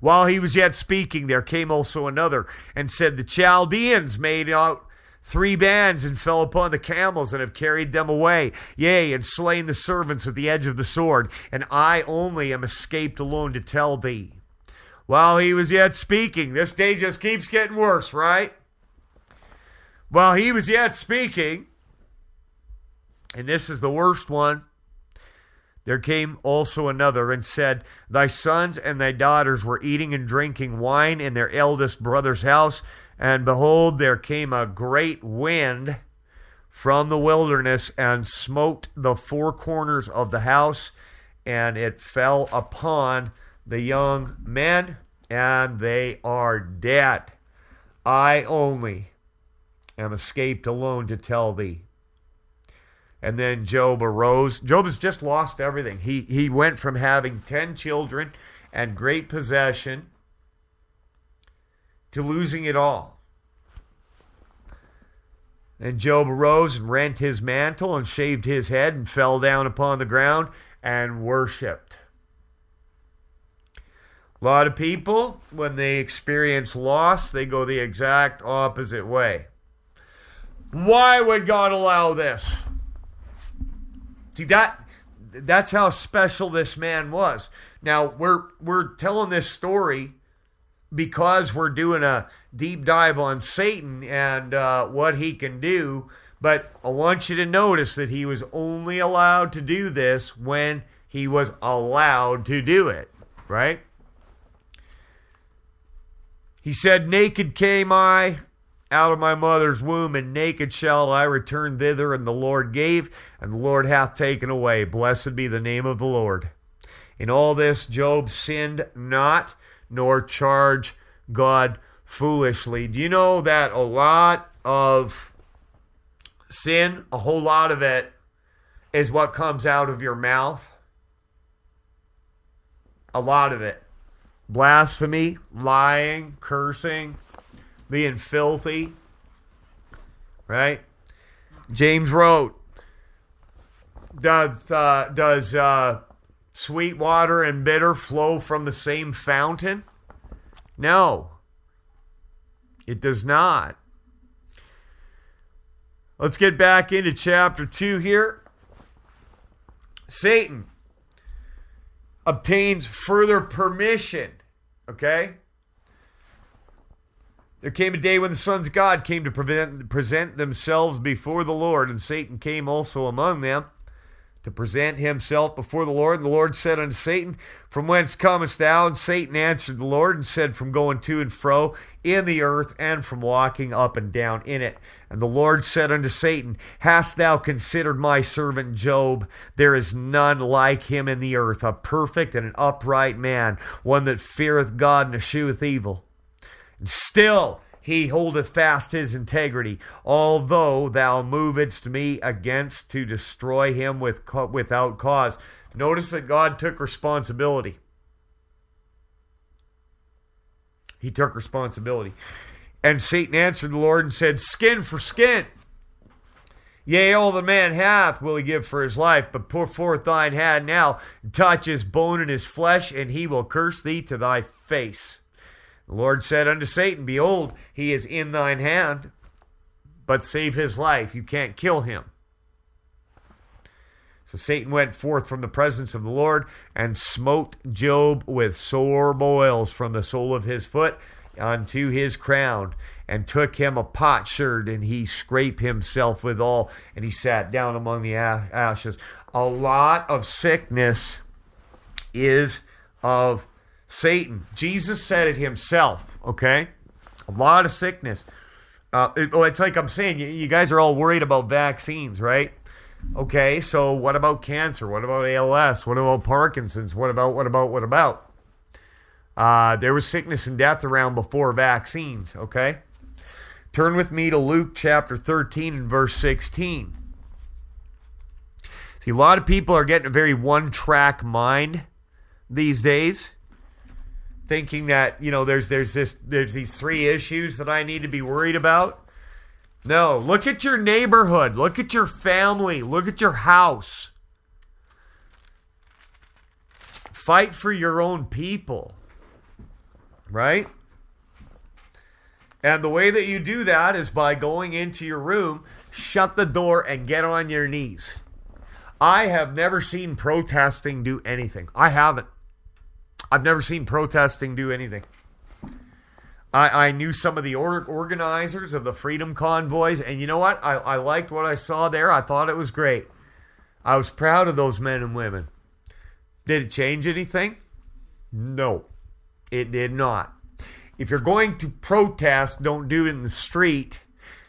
While he was yet speaking, there came also another and said, The Chaldeans made out three bands and fell upon the camels and have carried them away, yea, and slain the servants with the edge of the sword, and I only am escaped alone to tell thee. While he was yet speaking, this day just keeps getting worse, right? While he was yet speaking, and this is the worst one, there came also another and said, Thy sons and thy daughters were eating and drinking wine in their eldest brother's house, and behold, there came a great wind from the wilderness and smote the four corners of the house, and it fell upon the young men, and they are dead. I only am escaped alone to tell thee. And then Job arose. Job has just lost everything. He, he went from having 10 children and great possession to losing it all. And Job arose and rent his mantle and shaved his head and fell down upon the ground and worshiped. A lot of people, when they experience loss, they go the exact opposite way. Why would God allow this? See that that's how special this man was. Now we're we're telling this story because we're doing a deep dive on Satan and uh, what he can do. But I want you to notice that he was only allowed to do this when he was allowed to do it, right? He said, Naked came I out of my mother's womb, and naked shall I return thither, and the Lord gave, and the Lord hath taken away. Blessed be the name of the Lord. In all this, Job sinned not, nor charged God foolishly. Do you know that a lot of sin, a whole lot of it, is what comes out of your mouth? A lot of it. Blasphemy, lying, cursing, being filthy. Right? James wrote, Does, uh, does uh, sweet water and bitter flow from the same fountain? No, it does not. Let's get back into chapter 2 here. Satan obtains further permission. Okay? There came a day when the sons of God came to prevent, present themselves before the Lord, and Satan came also among them. to present himself before the Lord. And the Lord said unto Satan, From whence comest thou? And Satan answered the Lord and said, From going to and fro in the earth, and from walking up and down in it. And the Lord said unto Satan, Hast thou considered my servant Job? There is none like him in the earth, a perfect and an upright man, one that feareth God and escheweth evil. Still he holdeth fast his integrity, although thou movedst me against to destroy him with without cause. Notice that God took responsibility. He took responsibility. And Satan answered the Lord and said, Skin for skin. Yea, all the man hath will he give for his life, but put forth thine hand now, touch his bone and his flesh, and he will curse thee to thy face. The Lord said unto Satan, Behold, he is in thine hand, but save his life. You can't kill him. So Satan went forth from the presence of the Lord and smote Job with sore boils from the sole of his foot unto his crown, and took him a potsherd, and he scraped himself withal, and he sat down among the ashes. A lot of sickness is of Satan. Jesus said it himself, okay? A lot of sickness. Uh, it, oh, it's like I'm saying, you, you guys are all worried about vaccines, right? Okay, so what about cancer? What about ALS? What about Parkinson's? What about, what about, what about? Uh, there was sickness and death around before vaccines, okay? Turn with me to Luke chapter 13 and verse 16. See, a lot of people are getting a very one track mind these days, thinking that, you know, there's, there's, this, there's these three issues that I need to be worried about. No, look at your neighborhood, look at your family, look at your house. Fight for your own people right? And the way that you do that is by going into your room, shut the door, and get on your knees. I have never seen protesting do anything. I haven't. I've never seen protesting do anything. I, I knew some of the or- organizers of the Freedom Convoys, and you know what? I, I liked what I saw there. I thought it was great. I was proud of those men and women. Did it change anything? No. It did not. If you're going to protest, don't do it in the street.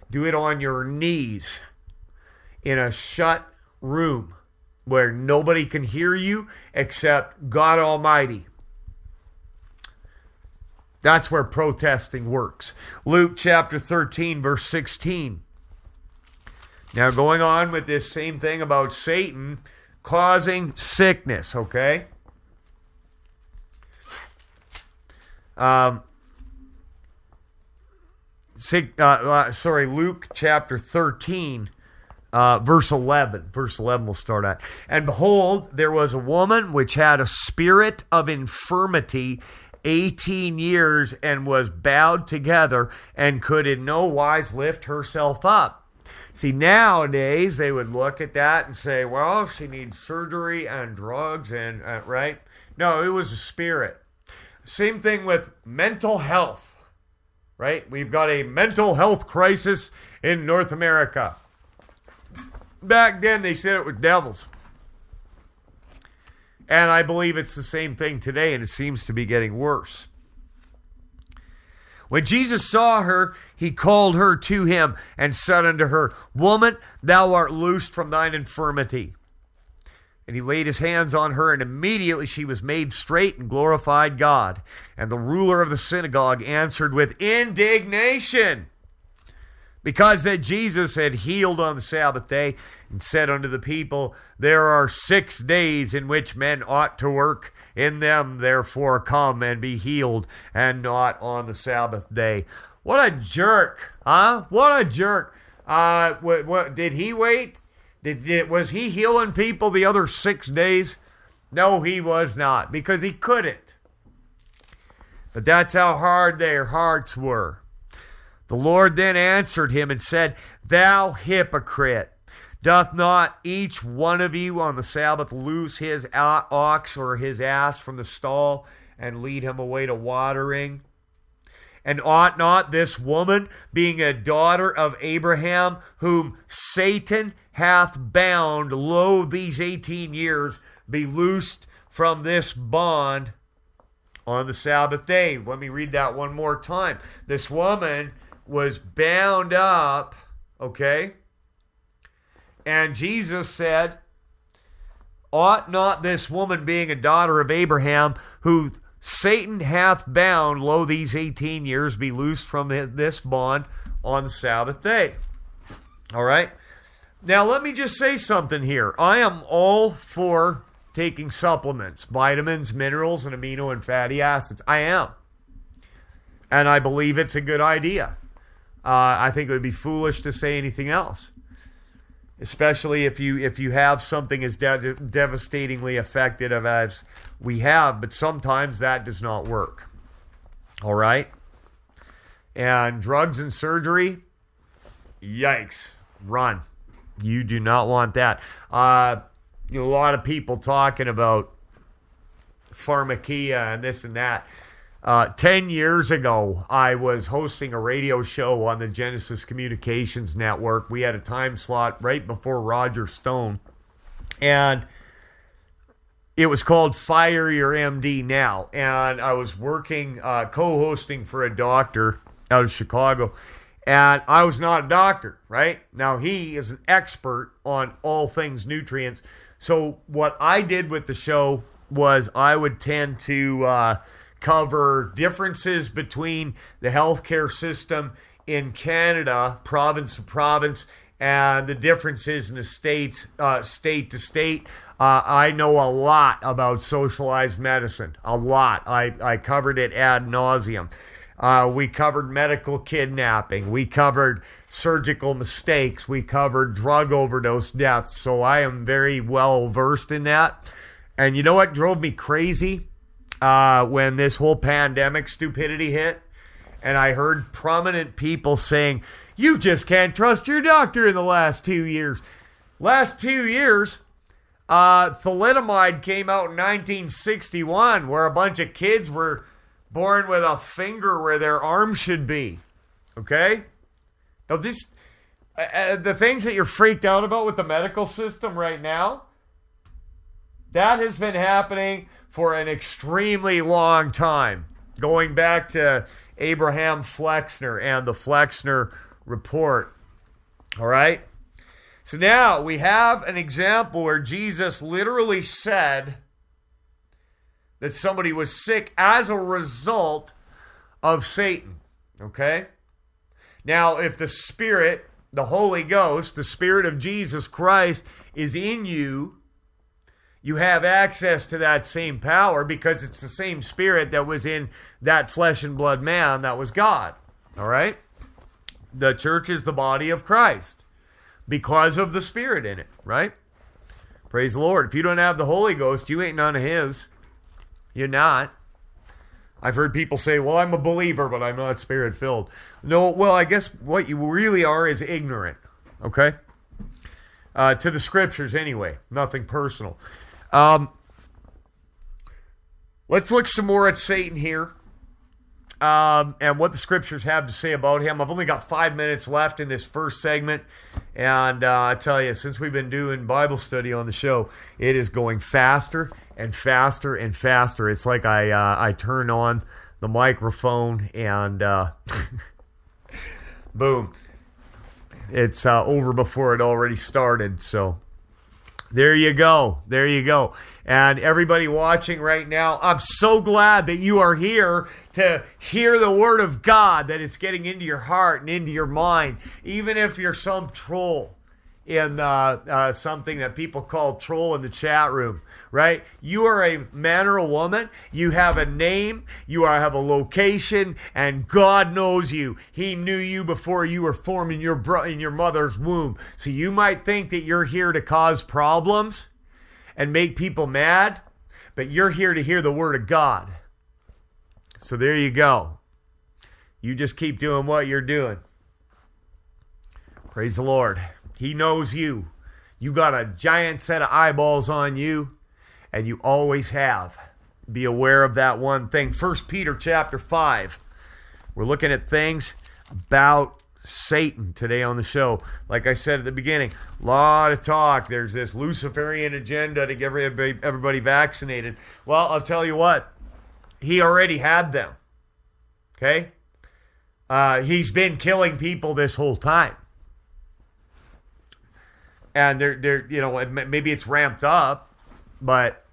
Do it on your knees in a shut room where nobody can hear you except God Almighty. That's where protesting works. Luke chapter 13, verse 16. Now, going on with this same thing about Satan causing sickness, okay? Um, uh, uh, sorry, Luke chapter 13, uh, verse 11. Verse 11 we'll start at. And behold, there was a woman which had a spirit of infirmity 18 years and was bowed together and could in no wise lift herself up. See, nowadays they would look at that and say, well, she needs surgery and drugs and, uh, right? No, it was a spirit. Same thing with mental health, right? We've got a mental health crisis in North America. Back then, they said it was devils. And I believe it's the same thing today, and it seems to be getting worse. When Jesus saw her, he called her to him and said unto her, Woman, thou art loosed from thine infirmity. And he laid his hands on her, and immediately she was made straight and glorified God. And the ruler of the synagogue answered with indignation because that Jesus had healed on the Sabbath day and said unto the people, There are six days in which men ought to work. In them, therefore, come and be healed, and not on the Sabbath day. What a jerk, huh? What a jerk. Uh, what, what, did he wait did, did, was he healing people the other six days? No, he was not, because he couldn't. But that's how hard their hearts were. The Lord then answered him and said, Thou hypocrite, doth not each one of you on the Sabbath loose his ox or his ass from the stall and lead him away to watering? And ought not this woman, being a daughter of Abraham, whom Satan hath bound, lo, these 18 years, be loosed from this bond on the Sabbath day? Let me read that one more time. This woman was bound up, okay? And Jesus said, Ought not this woman, being a daughter of Abraham, who Satan hath bound, lo, these 18 years, be loosed from this bond on the Sabbath day? All right? Now, let me just say something here. I am all for taking supplements, vitamins, minerals, and amino and fatty acids. I am. And I believe it's a good idea. Uh, I think it would be foolish to say anything else especially if you if you have something as de- devastatingly effective as we have but sometimes that does not work. All right? And drugs and surgery? Yikes. Run. You do not want that. Uh, a lot of people talking about pharmakeia and this and that uh, 10 years ago, I was hosting a radio show on the Genesis Communications Network. We had a time slot right before Roger Stone. And it was called Fire Your MD Now. And I was working, uh, co hosting for a doctor out of Chicago. And I was not a doctor, right? Now, he is an expert on all things nutrients. So, what I did with the show was I would tend to. Uh, cover differences between the healthcare system in Canada, province to province, and the differences in the states, uh, state to state. Uh, I know a lot about socialized medicine, a lot. I, I covered it ad nauseum. Uh, we covered medical kidnapping. We covered surgical mistakes. We covered drug overdose deaths. So I am very well versed in that. And you know what drove me crazy? Uh, when this whole pandemic stupidity hit, and I heard prominent people saying, "You just can't trust your doctor." In the last two years, last two years, uh, thalidomide came out in 1961, where a bunch of kids were born with a finger where their arm should be. Okay, now this. Uh, uh the things that you're freaked out about with the medical system right now, that has been happening for an extremely long time, going back to Abraham Flexner and the Flexner Report. All right? So now we have an example where Jesus literally said that somebody was sick as a result of Satan. Okay? Now, if the Spirit, the Holy Ghost, the Spirit of Jesus Christ is in you, you have access to that same power because it's the same spirit that was in that flesh and blood man that was God. All right? The church is the body of Christ because of the spirit in it, right? Praise the Lord. If you don't have the Holy Ghost, you ain't none of his. You're not. I've heard people say, well, I'm a believer, but I'm not spirit filled. No, well, I guess what you really are is ignorant, okay? Uh, to the scriptures, anyway. Nothing personal. Um, let's look some more at Satan here um, and what the scriptures have to say about him. I've only got five minutes left in this first segment. And uh, I tell you, since we've been doing Bible study on the show, it is going faster and faster and faster. It's like I, uh, I turn on the microphone and uh, boom, it's uh, over before it already started. So there you go. There you go. And everybody watching right now, I'm so glad that you are here to hear the word of God, that it's getting into your heart and into your mind, even if you're some troll in uh, uh, something that people call troll in the chat room right? You are a man or a woman. You have a name. You are, have a location, and God knows you. He knew you before you were formed in your bro- in your mother's womb. So you might think that you're here to cause problems and make people mad, but you're here to hear the word of God. So there you go. You just keep doing what you're doing. Praise the Lord. He knows you. You got a giant set of eyeballs on you and you always have. Be aware of that one thing. First Peter chapter 5. We're looking at things about Satan today on the show. Like I said at the beginning, a lot of talk. There's this Luciferian agenda to get everybody, everybody vaccinated. Well, I'll tell you what, he already had them. Okay? Uh, he's been killing people this whole time. And they're, they're, you know, maybe it's ramped up, but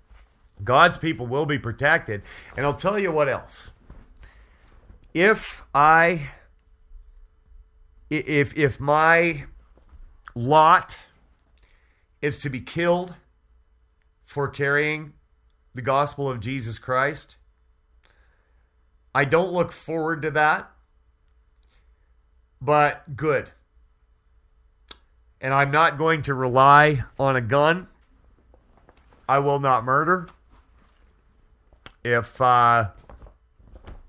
God's people will be protected. And I'll tell you what else. If I if if my lot is to be killed for carrying the gospel of Jesus Christ, I don't look forward to that. But good. And I'm not going to rely on a gun. I will not murder. If uh,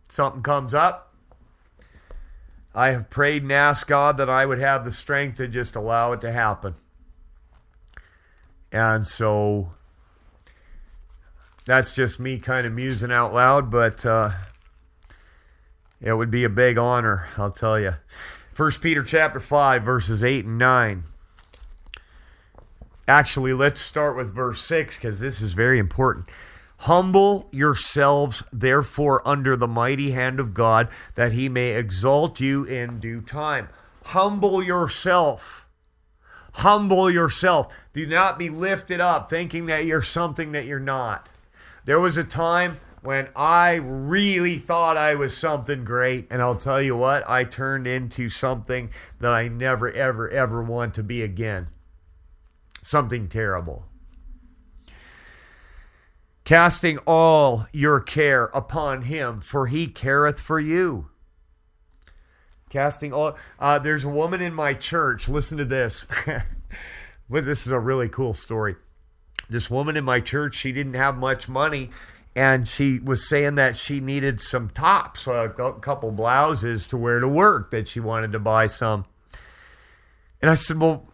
something comes up, I have prayed and asked God that I would have the strength to just allow it to happen. And so that's just me kind of musing out loud, but uh, it would be a big honor, I'll tell you. First Peter chapter 5 verses 8 and 9. Actually, let's start with verse 6 cuz this is very important. Humble yourselves, therefore, under the mighty hand of God, that he may exalt you in due time. Humble yourself. Humble yourself. Do not be lifted up thinking that you're something that you're not. There was a time when I really thought I was something great, and I'll tell you what, I turned into something that I never, ever, ever want to be again. Something terrible casting all your care upon him, for he careth for you. Casting all. Uh, there's a woman in my church. Listen to this. well, this is a really cool story. This woman in my church, she didn't have much money, and she was saying that she needed some tops, a couple blouses to wear to work, that she wanted to buy some. And I said, Well,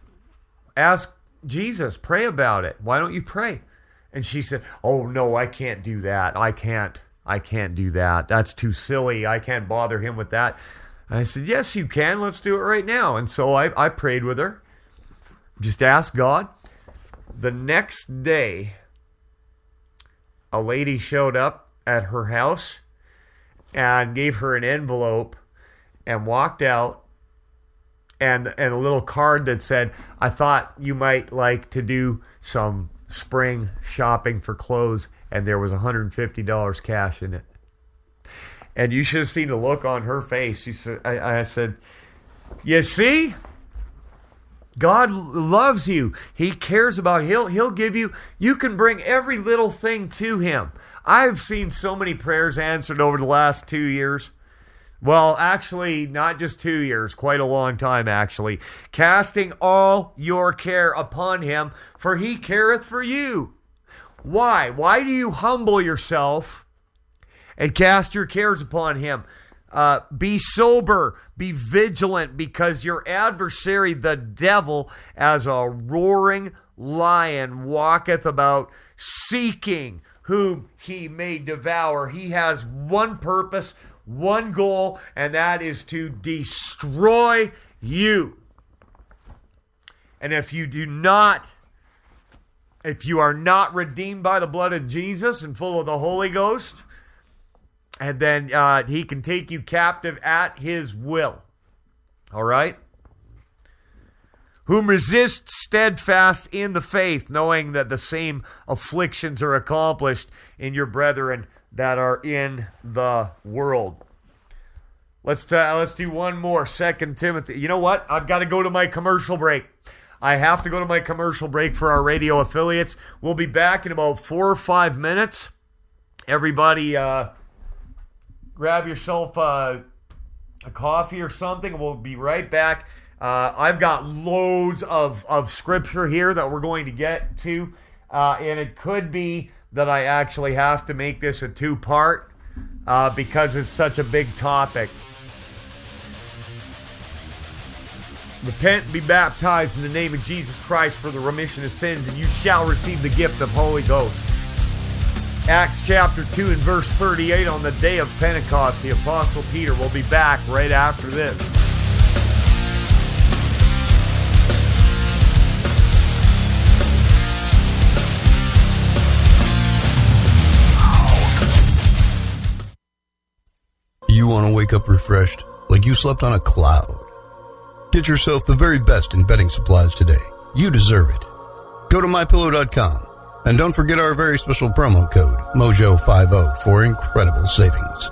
ask Jesus, pray about it. Why don't you pray? And she said, "Oh no, I can't do that. I can't. I can't do that. That's too silly. I can't bother him with that." And I said, "Yes, you can. Let's do it right now." And so I, I prayed with her. Just ask God. The next day, a lady showed up at her house and gave her an envelope and walked out and and a little card that said, "I thought you might like to do some spring shopping for clothes, and there was $150 cash in it. And you should have seen the look on her face. She said, I, I said, You see? God loves you. He cares about you. He'll he'll give you you can bring every little thing to him. I've seen so many prayers answered over the last 2 years. Well, actually, not just two years, quite a long time, actually. Casting all your care upon him, for he careth for you. Why? Why do you humble yourself and cast your cares upon him? Uh, be sober, be vigilant, because your adversary, the devil, as a roaring lion, walketh about seeking whom he may devour. He has one purpose, one goal, and that is to destroy you. And if you do not, if you are not redeemed by the blood of Jesus and full of the Holy Ghost, and then uh, he can take you captive at his will. All right? Whom resist steadfast in the faith, knowing that the same afflictions are accomplished in your brethren that are in the world. Let's uh, let's do one more. Second Timothy. You know what? I've got to go to my commercial break. I have to go to my commercial break for our radio affiliates. We'll be back in about four or five minutes. Everybody, uh, grab yourself uh, a coffee or something. We'll be right back. Uh, I've got loads of, of scripture here that we're going to get to, uh, and it could be that I actually have to make this a two part uh, because it's such a big topic. Repent and be baptized in the name of Jesus Christ for the remission of sins, and you shall receive the gift of Holy Ghost. Acts chapter 2 and verse 38 on the day of Pentecost, the Apostle Peter will be back right after this. You want to wake up refreshed, like you slept on a cloud. Get yourself the very best in bedding supplies today. You deserve it. Go to mypillow.com and don't forget our very special promo code MOJO50 for incredible savings.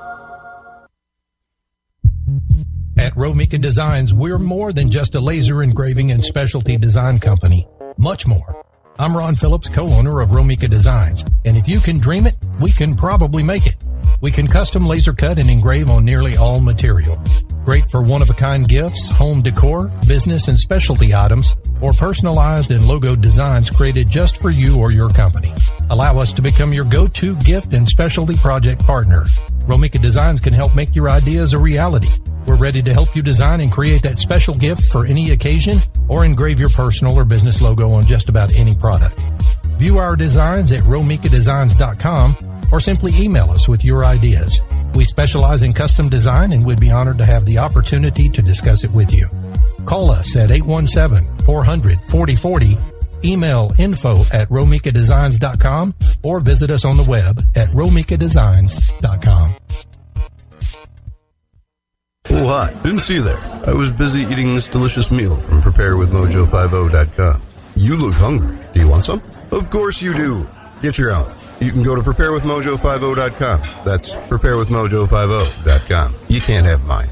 At Romika Designs, we're more than just a laser engraving and specialty design company. Much more. I'm Ron Phillips, co-owner of Romika Designs, and if you can dream it, we can probably make it. We can custom laser cut and engrave on nearly all material. Great for one-of-a-kind gifts, home decor, business and specialty items, or personalized and logo designs created just for you or your company. Allow us to become your go-to gift and specialty project partner. Romika Designs can help make your ideas a reality. We're ready to help you design and create that special gift for any occasion or engrave your personal or business logo on just about any product. View our designs at romikadesigns.com or simply email us with your ideas. We specialize in custom design and would be honored to have the opportunity to discuss it with you. Call us at 817-400-4040, email info at romikadesigns.com, or visit us on the web at romikadesigns.com. Oh, hi. Didn't see you there. I was busy eating this delicious meal from preparewithmojo50.com. You look hungry. Do you want some? Of course you do. Get your own. You can go to preparewithmojo50.com. That's preparewithmojo50.com. You can't have mine.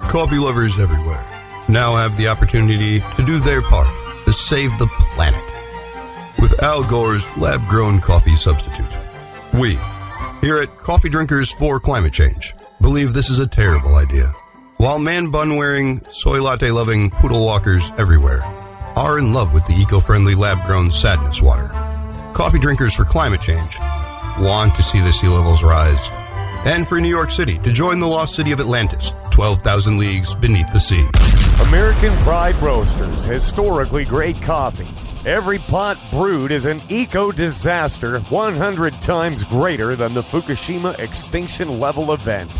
Coffee lovers everywhere now have the opportunity to do their part to save the planet with Al Gore's lab grown coffee substitute. We, here at Coffee Drinkers for Climate Change, believe this is a terrible idea. While man bun wearing, soy latte loving poodle walkers everywhere are in love with the eco friendly lab grown sadness water. Coffee Drinkers for Climate Change want to see the sea levels rise. And for New York City to join the lost city of Atlantis, 12,000 leagues beneath the sea. American Pride Roasters, historically great coffee. Every pot brewed is an eco disaster 100 times greater than the Fukushima extinction level event.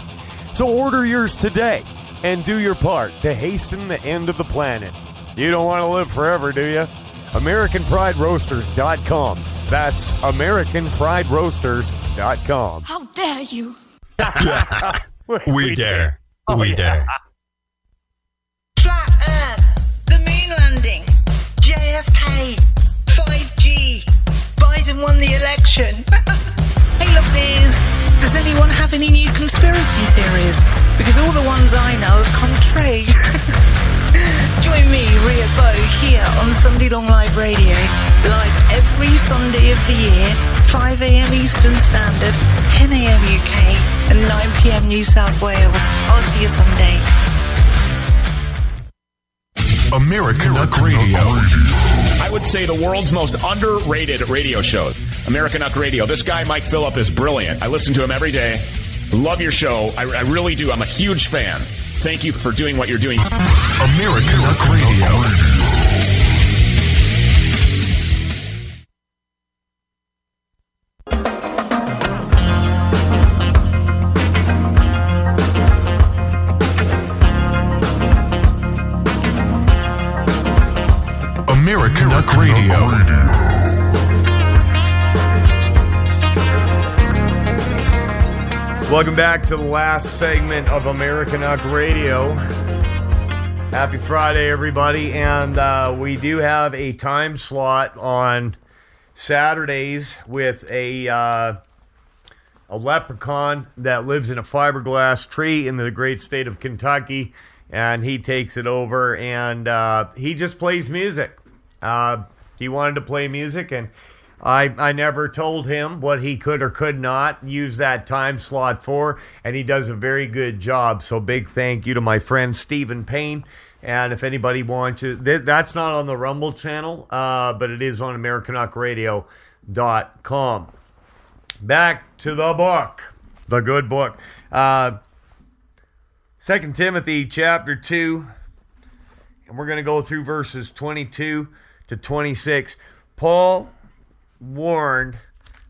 So order yours today and do your part to hasten the end of the planet. You don't want to live forever, do you? AmericanPrideRoasters.com. That's AmericanPrideRoasters.com. How dare you? we dare. we oh, dare. Flat Earth, the moon landing, JFK, 5G, Biden won the election. hey, lovelies, does anyone have any new conspiracy theories? Because all the ones I know have come true. Join me, Ria Bow, here on Sunday Long Live Radio, live every Sunday of the year, 5 a.m. Eastern Standard, 10 a.m. UK, and 9 p.m. New South Wales. I'll see you Sunday. Americanuck Radio. I would say the world's most underrated radio shows. Americanuck Radio. This guy, Mike Phillip, is brilliant. I listen to him every day. Love your show. I, I really do. I'm a huge fan. Thank you for doing what you're doing. Americanuck Radio. Welcome back to the last segment of Americanuck Radio. Happy Friday, everybody. And uh, we do have a time slot on Saturdays with a, uh, a leprechaun that lives in a fiberglass tree in the great state of Kentucky. And he takes it over and uh, he just plays music. Uh, he wanted to play music, and I, I never told him what he could or could not use that time slot for, and he does a very good job. So, big thank you to my friend Stephen Payne. And if anybody wants to, th- that's not on the Rumble channel, uh, but it is on Americanuckradio.com. Back to the book, the good book. Uh, 2 Timothy chapter 2, and we're going to go through verses 22 to 26. Paul warned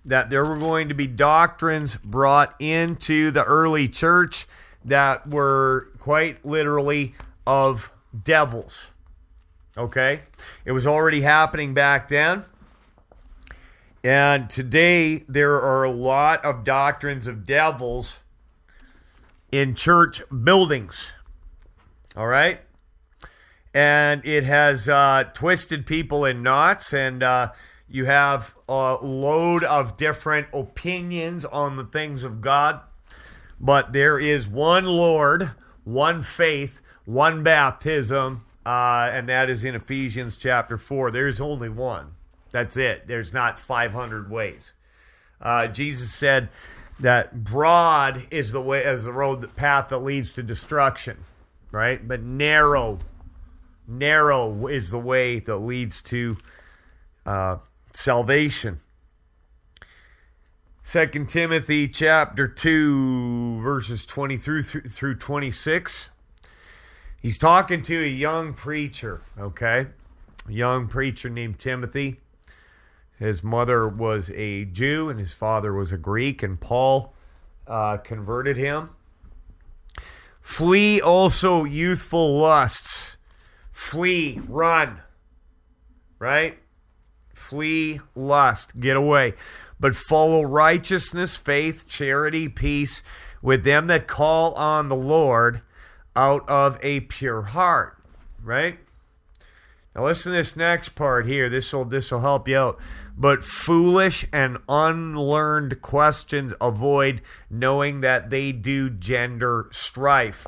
that there were going to be doctrines brought into the early church that were quite literally of devils. Okay? It was already happening back then. And today there are a lot of doctrines of devils in church buildings. All right? And it has uh, twisted people in knots, and uh, you have a load of different opinions on the things of God. But there is one Lord, one faith, one baptism, uh, and that is in Ephesians chapter 4. There's only one. That's it. There's not 500 ways. Uh, Jesus said that broad is the way, as the road, the path that leads to destruction, right? But narrow, narrow is the way that leads to uh, salvation. Second Timothy chapter 2 verses 20 through through 26. He's talking to a young preacher, okay? A young preacher named Timothy. His mother was a Jew and his father was a Greek, and Paul uh, converted him. Flee also youthful lusts. Flee, run. Right? Flee lust, get away. But follow righteousness, faith, charity, peace with them that call on the Lord out of a pure heart. Right? Now listen to this next part here. This will this will help you out. But foolish and unlearned questions avoid, knowing that they do gender strife.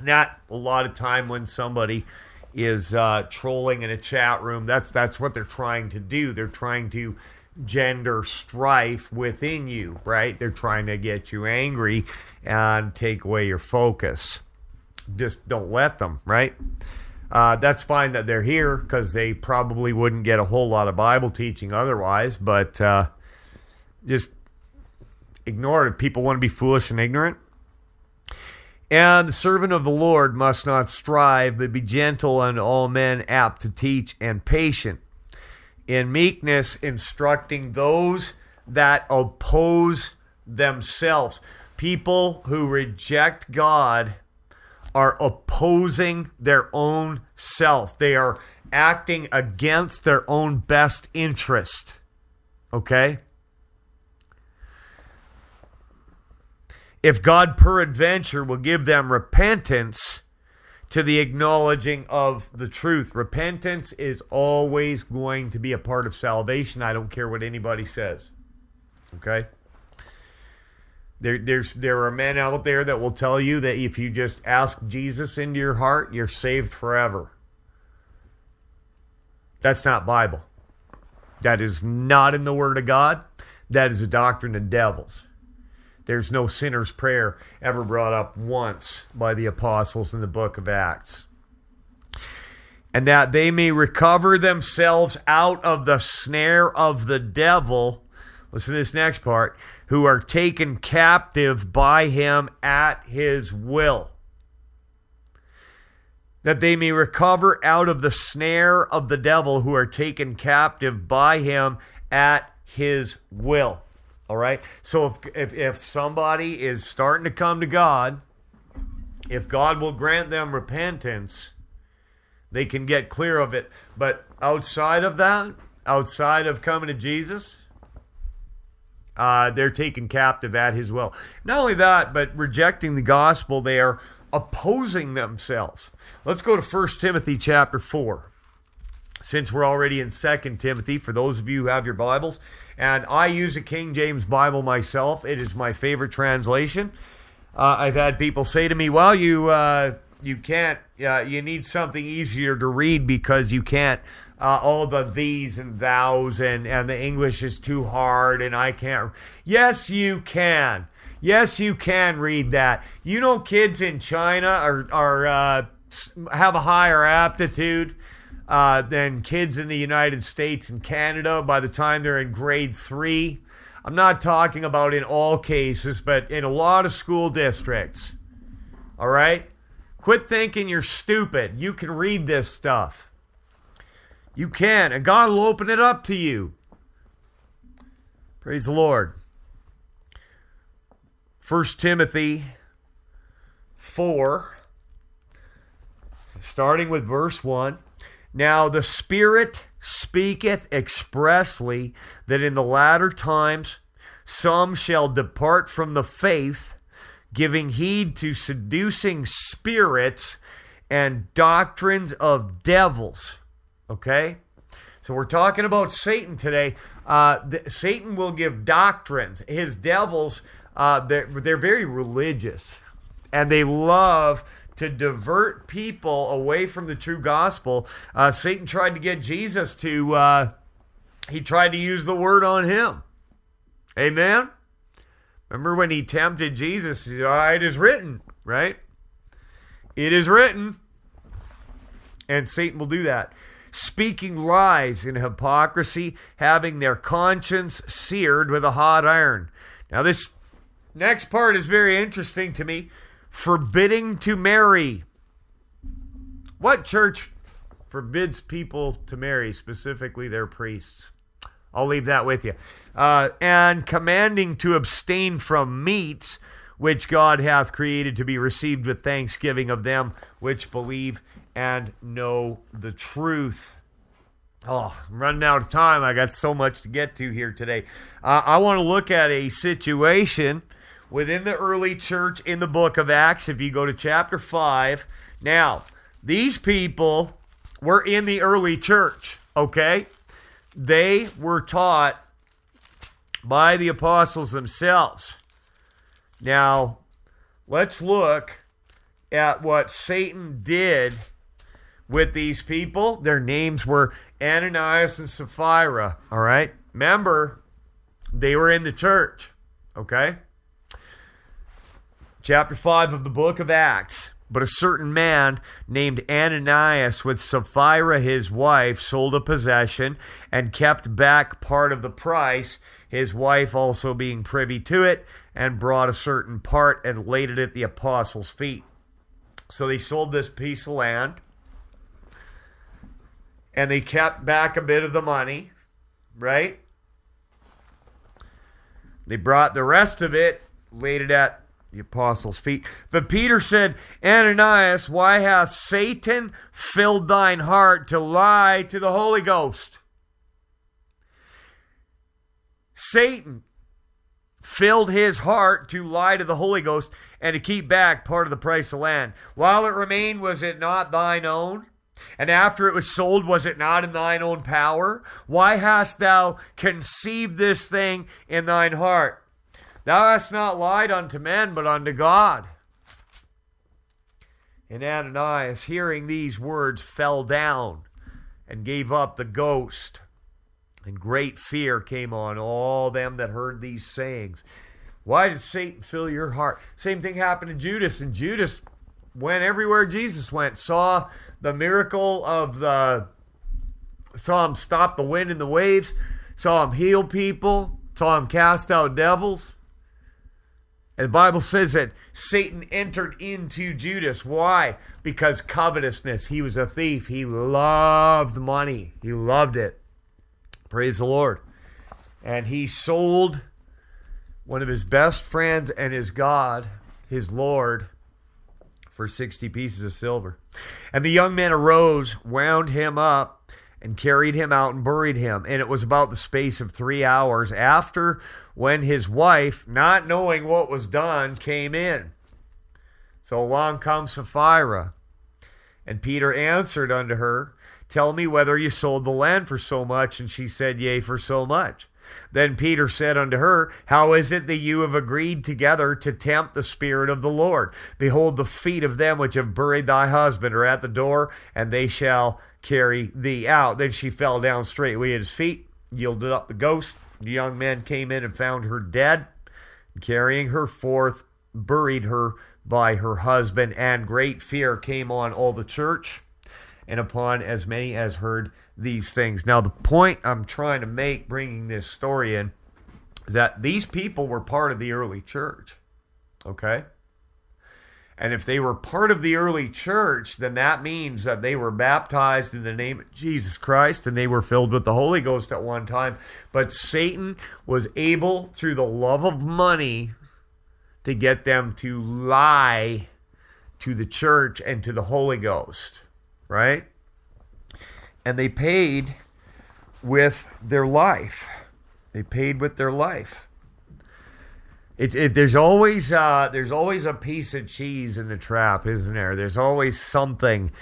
That a lot of time when somebody is uh, trolling in a chat room, that's that's what they're trying to do. They're trying to gender strife within you, right? They're trying to get you angry and take away your focus. Just don't let them, right? Uh, that's fine that they're here because they probably wouldn't get a whole lot of Bible teaching otherwise, but uh, just ignore it if people want to be foolish and ignorant. And the servant of the Lord must not strive, but be gentle unto all men, apt to teach, and patient. In meekness, instructing those that oppose themselves. People who reject God are opposing their own self. They are acting against their own best interest. Okay? If God peradventure will give them repentance to the acknowledging of the truth, repentance is always going to be a part of salvation. I don't care what anybody says. Okay? There, there's there are men out there that will tell you that if you just ask Jesus into your heart, you're saved forever. That's not Bible. That is not in the Word of God. That is a doctrine of devils. There's no sinner's prayer ever brought up once by the apostles in the book of Acts. And that they may recover themselves out of the snare of the devil. Listen to this next part who are taken captive by him at his will. That they may recover out of the snare of the devil who are taken captive by him at his will. All right? So if, if, if somebody is starting to come to God, if God will grant them repentance, they can get clear of it. But outside of that, outside of coming to Jesus, uh, they're taken captive at his will. Not only that, but rejecting the gospel, they are opposing themselves. Let's go to 1 Timothy chapter 4. Since we're already in 2 Timothy, for those of you who have your Bibles, and I use a King James Bible myself, it is my favorite translation. Uh, I've had people say to me, "Well, you uh, you can't, uh, you need something easier to read because you can't uh, all the these and thous and, and the English is too hard and I can't. Yes, you can. Yes, you can read that. You know, kids in China are, are uh, have a higher aptitude uh, than kids in the United States and Canada by the time they're in grade three. I'm not talking about in all cases, but in a lot of school districts. All right? Quit thinking you're stupid. You can read this stuff. You can, and God will open it up to you. Praise the Lord. 1 Timothy 4, starting with verse 1. Now the Spirit speaketh expressly that in the latter times some shall depart from the faith, giving heed to seducing spirits and doctrines of devils. Okay? So we're talking about Satan today. Uh, the, Satan will give doctrines. His devils, uh, they're, they're very religious and they love to divert people away from the true gospel. Uh, Satan tried to get Jesus to, uh, he tried to use the word on him. Amen? Remember when he tempted Jesus? He said, oh, it is written, right? It is written. And Satan will do that. Speaking lies in hypocrisy, having their conscience seared with a hot iron. Now, this next part is very interesting to me forbidding to marry. What church forbids people to marry, specifically their priests? I'll leave that with you. Uh, and commanding to abstain from meats which God hath created to be received with thanksgiving of them which believe and know the truth. Oh, I'm running out of time. I got so much to get to here today. Uh, I want to look at a situation within the early church in the book of Acts, if you go to chapter 5. Now, these people were in the early church, okay? They were taught by the apostles themselves. Now, let's look at what Satan did with these people. Their names were Ananias and Sapphira, all right? Remember, they were in the church, okay? Chapter 5 of the book of Acts. But a certain man named Ananias, with Sapphira his wife, sold a possession and kept back part of the price, his wife also being privy to it, and brought a certain part and laid it at the apostles' feet. So they sold this piece of land and they kept back a bit of the money, right? They brought the rest of it, laid it at the apostles' feet. But Peter said, Ananias, why hath Satan filled thine heart to lie to the Holy Ghost? Satan filled his heart to lie to the Holy Ghost and to keep back part of the price of land. While it remained, was it not thine own? And after it was sold, was it not in thine own power? Why hast thou conceived this thing in thine heart? Thou hast not lied unto men, but unto God. And Ananias, hearing these words, fell down and gave up the ghost. And great fear came on all them that heard these sayings. Why did Satan fill your heart? Same thing happened to Judas, and Judas went everywhere Jesus went, saw the miracle of the, saw him stop the wind and the waves, saw him heal people, saw him cast out devils. And the Bible says that Satan entered into Judas. Why? Because covetousness. He was a thief. He loved money. He loved it. Praise the Lord. And he sold one of his best friends and his God, his Lord, for 60 pieces of silver. And the young man arose, wound him up, and carried him out and buried him. And it was about the space of three hours after when his wife, not knowing what was done, came in. So along comes Sapphira. And Peter answered unto her, Tell me whether you sold the land for so much. And she said, Yea, for so much. Then Peter said unto her, How is it that you have agreed together to tempt the Spirit of the Lord? Behold, the feet of them which have buried thy husband are at the door, and they shall carry thee out. Then she fell down straightway at his feet, yielded up the ghost. The young men came in and found her dead, carrying her forth, buried her by her husband, and great fear came on all the church and upon as many as heard these things. Now, the point I'm trying to make bringing this story in is that these people were part of the early church. Okay? And if they were part of the early church, then that means that they were baptized in the name of Jesus Christ and they were filled with the Holy Ghost at one time. But Satan was able, through the love of money, to get them to lie to the church and to the Holy Ghost, right? And they paid with their life. They paid with their life. It's it, there's always uh, there's always a piece of cheese in the trap, isn't there? There's always something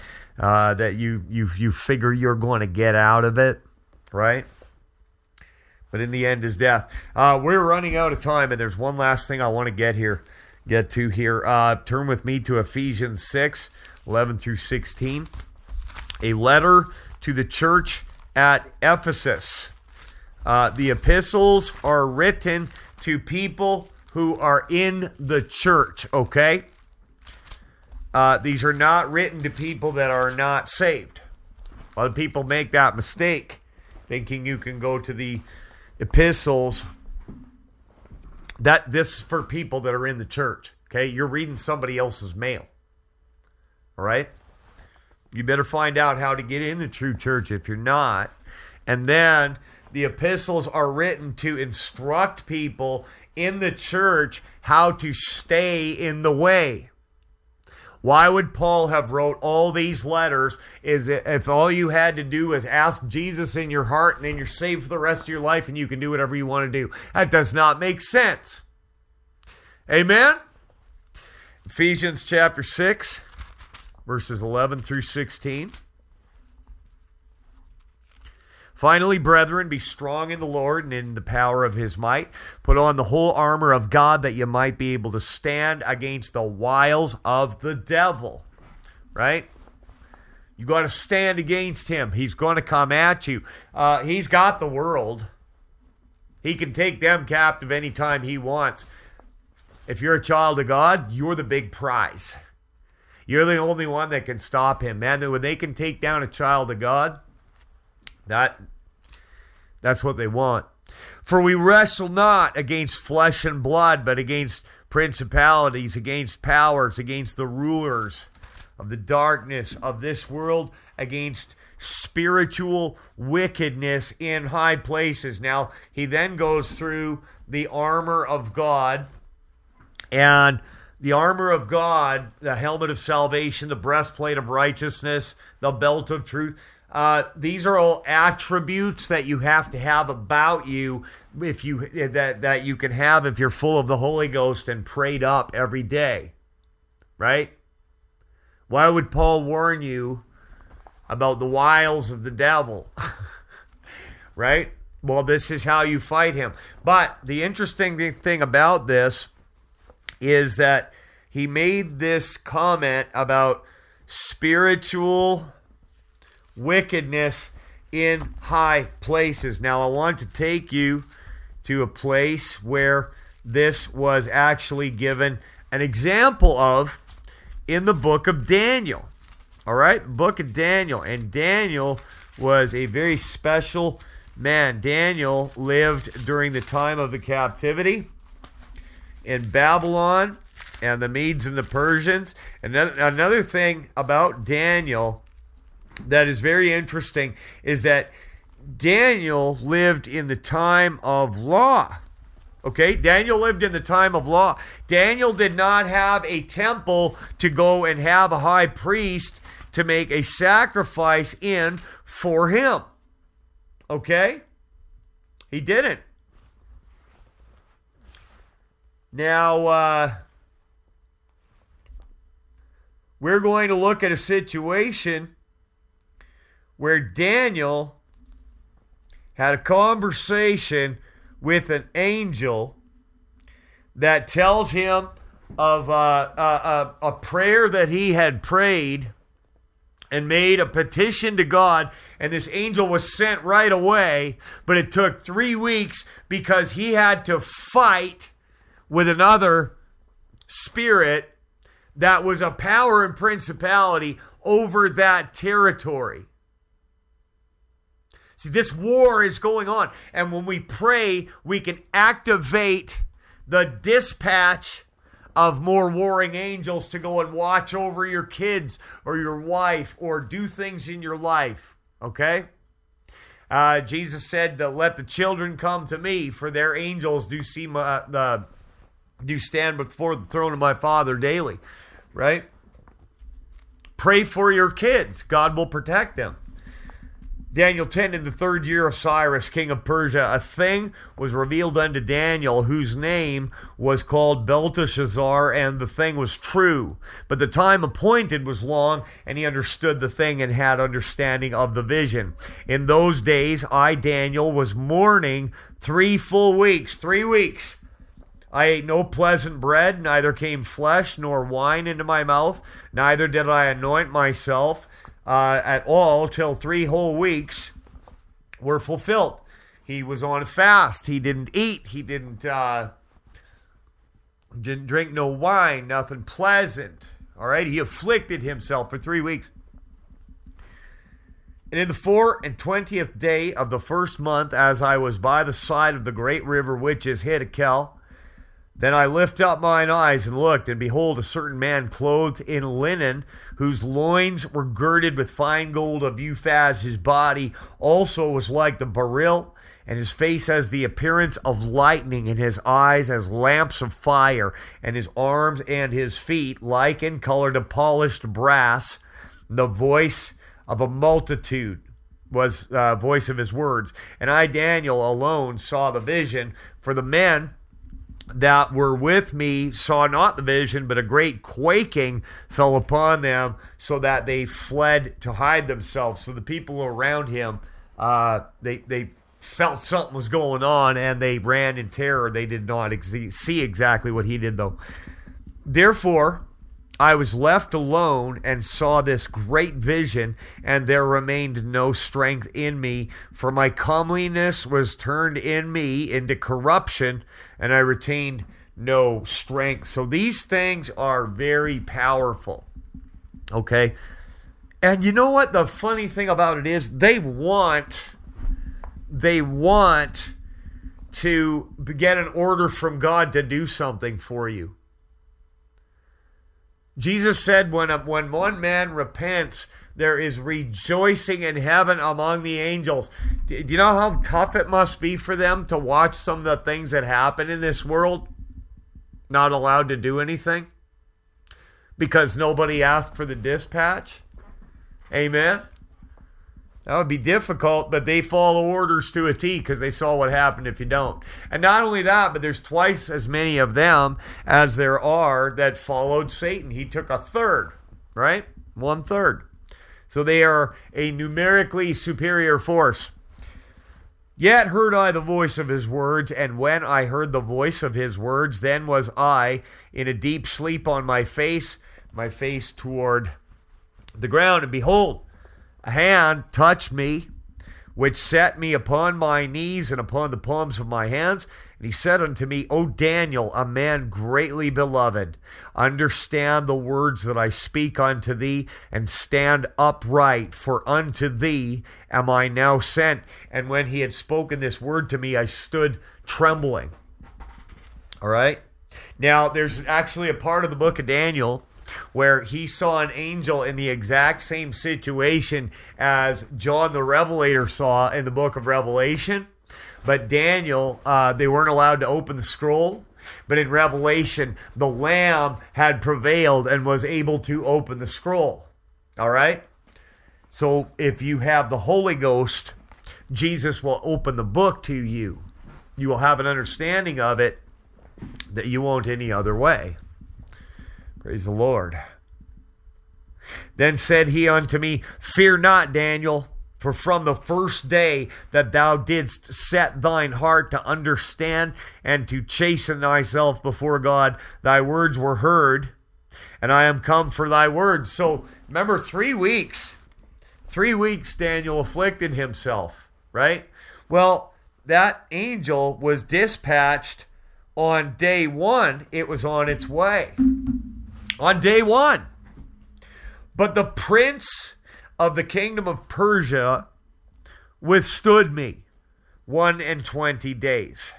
uh, that you you you figure you're going to get out of it, right? But in the end, is death. Uh, we're running out of time, and there's one last thing I want to get here, get to here. Uh, turn with me to Ephesians 6, 11 through 16. A letter to the church at Ephesus. Uh, the epistles are written to people who are in the church, okay? Uh, these are not written to people that are not saved. Of people make that mistake, thinking you can go to the epistles. That this is for people that are in the church. Okay, you're reading somebody else's mail. All right, you better find out how to get in the true church if you're not, and then the epistles are written to instruct people in the church how to stay in the way. Why would Paul have wrote all these letters is if all you had to do was ask Jesus in your heart and then you're saved for the rest of your life and you can do whatever you want to do. That does not make sense. Amen? Ephesians chapter 6 verses 11 through 16. Finally, brethren, be strong in the Lord and in the power of his might. Put on the whole armor of God that you might be able to stand against the wiles of the devil. Right? You got to stand against him. He's going to come at you. Uh, he's got the world. He can take them captive anytime he wants. If you're a child of God, you're the big prize. You're the only one that can stop him, man. When they can take down a child of God, that that's what they want. For we wrestle not against flesh and blood, but against principalities, against powers, against the rulers of the darkness of this world, against spiritual wickedness in high places. Now, he then goes through the armor of God and the armor of God, the helmet of salvation, the breastplate of righteousness, the belt of truth. Uh, these are all attributes that you have to have about you if you that that you can have if you're full of the Holy Ghost and prayed up every day. Right? Why would Paul warn you about the wiles of the devil? right? Well, this is how you fight him. But the interesting thing about this is that he made this comment about spiritual wickedness in high places. Now, I want to take you to a place where this was actually given an example of in the book of Daniel. All right, book of Daniel. And Daniel was a very special man. Daniel lived during the time of the captivity in Babylon and the Medes and the Persians. And another thing about Daniel that is very interesting is that Daniel lived in the time of law. Okay, Daniel lived in the time of law. Daniel did not have a temple to go and have a high priest to make a sacrifice in for him. Okay? He didn't. Now, uh, we're going to look at a situation where Daniel had a conversation with an angel that tells him of uh, a, a, a prayer that he had prayed and made a petition to God, and this angel was sent right away, but it took three weeks because he had to fight with another spirit that was a power and principality over that territory. See, this war is going on. And when we pray, we can activate the dispatch of more warring angels to go and watch over your kids or your wife or do things in your life. Okay? Uh, Jesus said, "Let the children come to me, for their angels do see my the do stand before the throne of my Father daily." Right? Pray for your kids; God will protect them. Daniel 10 in the third year of Cyrus, king of Persia, a thing was revealed unto Daniel, whose name was called Belteshazzar, and the thing was true. But the time appointed was long, and he understood the thing and had understanding of the vision. In those days, I, Daniel, was mourning three full weeks. Three weeks. I ate no pleasant bread, neither came flesh nor wine into my mouth, neither did I anoint myself uh, at all till three whole weeks were fulfilled. He was on fast. He didn't eat. He didn't uh, didn't drink no wine. Nothing pleasant. All right. He afflicted himself for three weeks. And in the four and twentieth day of the first month, as I was by the side of the great river which is Hiddekel, then I lift up mine eyes and looked, and behold, a certain man clothed in linen, whose loins were girded with fine gold of Uphaz. His body also was like the beryl, and his face has the appearance of lightning, and his eyes as lamps of fire, and his arms and his feet like in color to polished brass. The voice of a multitude was uh, voice of his words, and I Daniel alone saw the vision. For the men that were with me saw not the vision, but a great quaking fell upon them, so that they fled to hide themselves. So the people around him, uh, they they felt something was going on, and they ran in terror. They did not ex- see exactly what he did, though. Therefore, I was left alone and saw this great vision, and there remained no strength in me, for my comeliness was turned in me into corruption, and I retained no strength. So these things are very powerful. Okay? And you know what the funny thing about it is? They want they want to get an order from God to do something for you. Jesus said, when, when one man repents, there is rejoicing in heaven among the angels. Do you know how tough it must be for them to watch some of the things that happen in this world? Not allowed to do anything? Because nobody asked for the dispatch? Amen? That would be difficult, but they follow orders to a T because they saw what happened if you don't. And not only that, but there's twice as many of them as there are that followed Satan. He took a third, right? One third. So they are a numerically superior force. Yet heard I the voice of his words, and when I heard the voice of his words, then was I in a deep sleep on my face, my face toward the ground. And behold, a hand touched me, which set me upon my knees and upon the palms of my hands. And he said unto me, O Daniel, a man greatly beloved, understand the words that I speak unto thee, and stand upright, for unto thee am I now sent. And when he had spoken this word to me, I stood trembling. All right? Now, there's actually a part of the book of Daniel where he saw an angel in the exact same situation as John the Revelator saw in the book of Revelation. But Daniel, uh, they weren't allowed to open the scroll. But in Revelation, the Lamb had prevailed and was able to open the scroll. All right? So if you have the Holy Ghost, Jesus will open the book to you. You will have an understanding of it that you won't any other way. Praise the Lord. Then said he unto me, Fear not, Daniel, for from the first day that thou didst set thine heart to understand and to chasten thyself before God, thy words were heard, and I am come for thy words. So remember, three weeks. Three weeks Daniel afflicted himself, right? Well, that angel was dispatched on day one, it was on its way on day one. But the prince of the kingdom of Persia withstood me one and twenty days.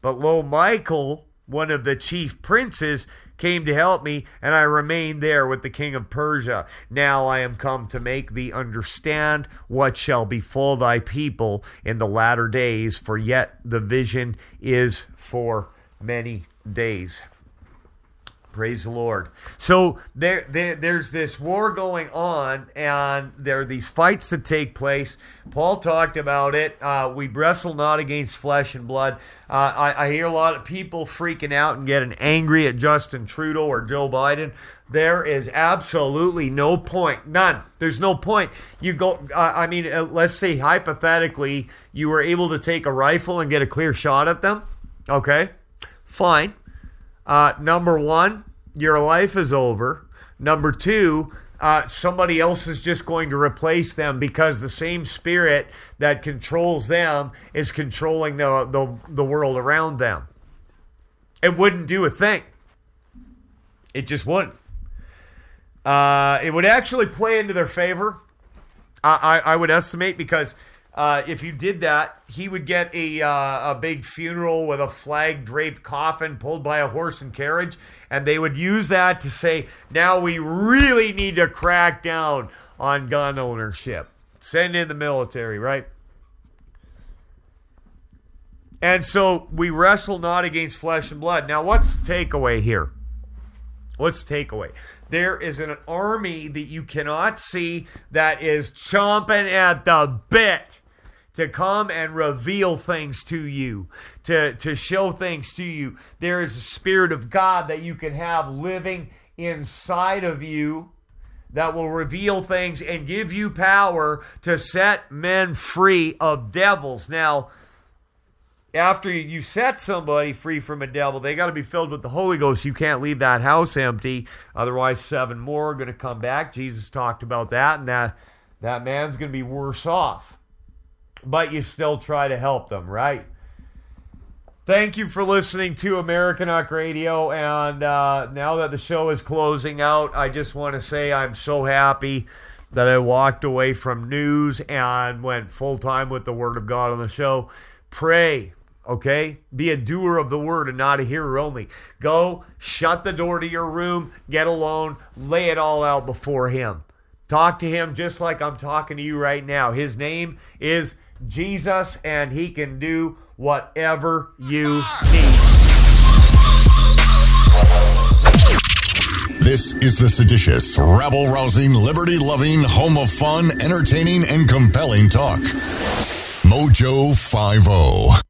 But lo, Michael one of the chief princes, came to help me, and I remained there with the king of Persia. Now I am come to make thee understand what shall befall thy people in the latter days, for yet the vision is for many days. Praise the Lord. So there, there, there's this war going on, and there are these fights that take place. Paul talked about it. Uh, we wrestle not against flesh and blood. Uh, I, I hear a lot of people freaking out and getting angry at Justin Trudeau or Joe Biden. There is absolutely no point, none. There's no point. You go. Uh, I mean, uh, let's say hypothetically, you were able to take a rifle and get a clear shot at them. Okay, fine. Uh, number one, your life is over. Number two, uh, somebody else is just going to replace them because the same spirit that controls them is controlling the, the, the world around them. It wouldn't do a thing. It just wouldn't. Uh, it would actually play into their favor, I, I, I would estimate, because uh, if you did that, he would get a uh, a big funeral with a flag draped coffin pulled by a horse and carriage, and they would use that to say, "Now we really need to crack down on gun ownership. Send in the military, right?" And so we wrestle not against flesh and blood. Now, what's the takeaway here? What's the takeaway? There is an army that you cannot see that is chomping at the bit to come and reveal things to you, to, to show things to you. There is a Spirit of God that you can have living inside of you that will reveal things and give you power to set men free of devils. Now, after you set somebody free from a devil, they got to be filled with the Holy Ghost. You can't leave that house empty. Otherwise, seven more are going to come back. Jesus talked about that, and that, that man's going to be worse off. But you still try to help them, right? Thank you for listening to Americanuck Radio. And uh, now that the show is closing out, I just want to say I'm so happy that I walked away from news and went full time with the Word of God on the show. Pray, okay? Be a doer of the word and not a hearer only. Go, shut the door to your room, get alone, lay it all out before Him. Talk to Him just like I'm talking to you right now. His name is Jesus, and He can do whatever you need. This is the seditious, rabble rousing, liberty loving, home of fun, entertaining, and compelling talk. Mojo 50.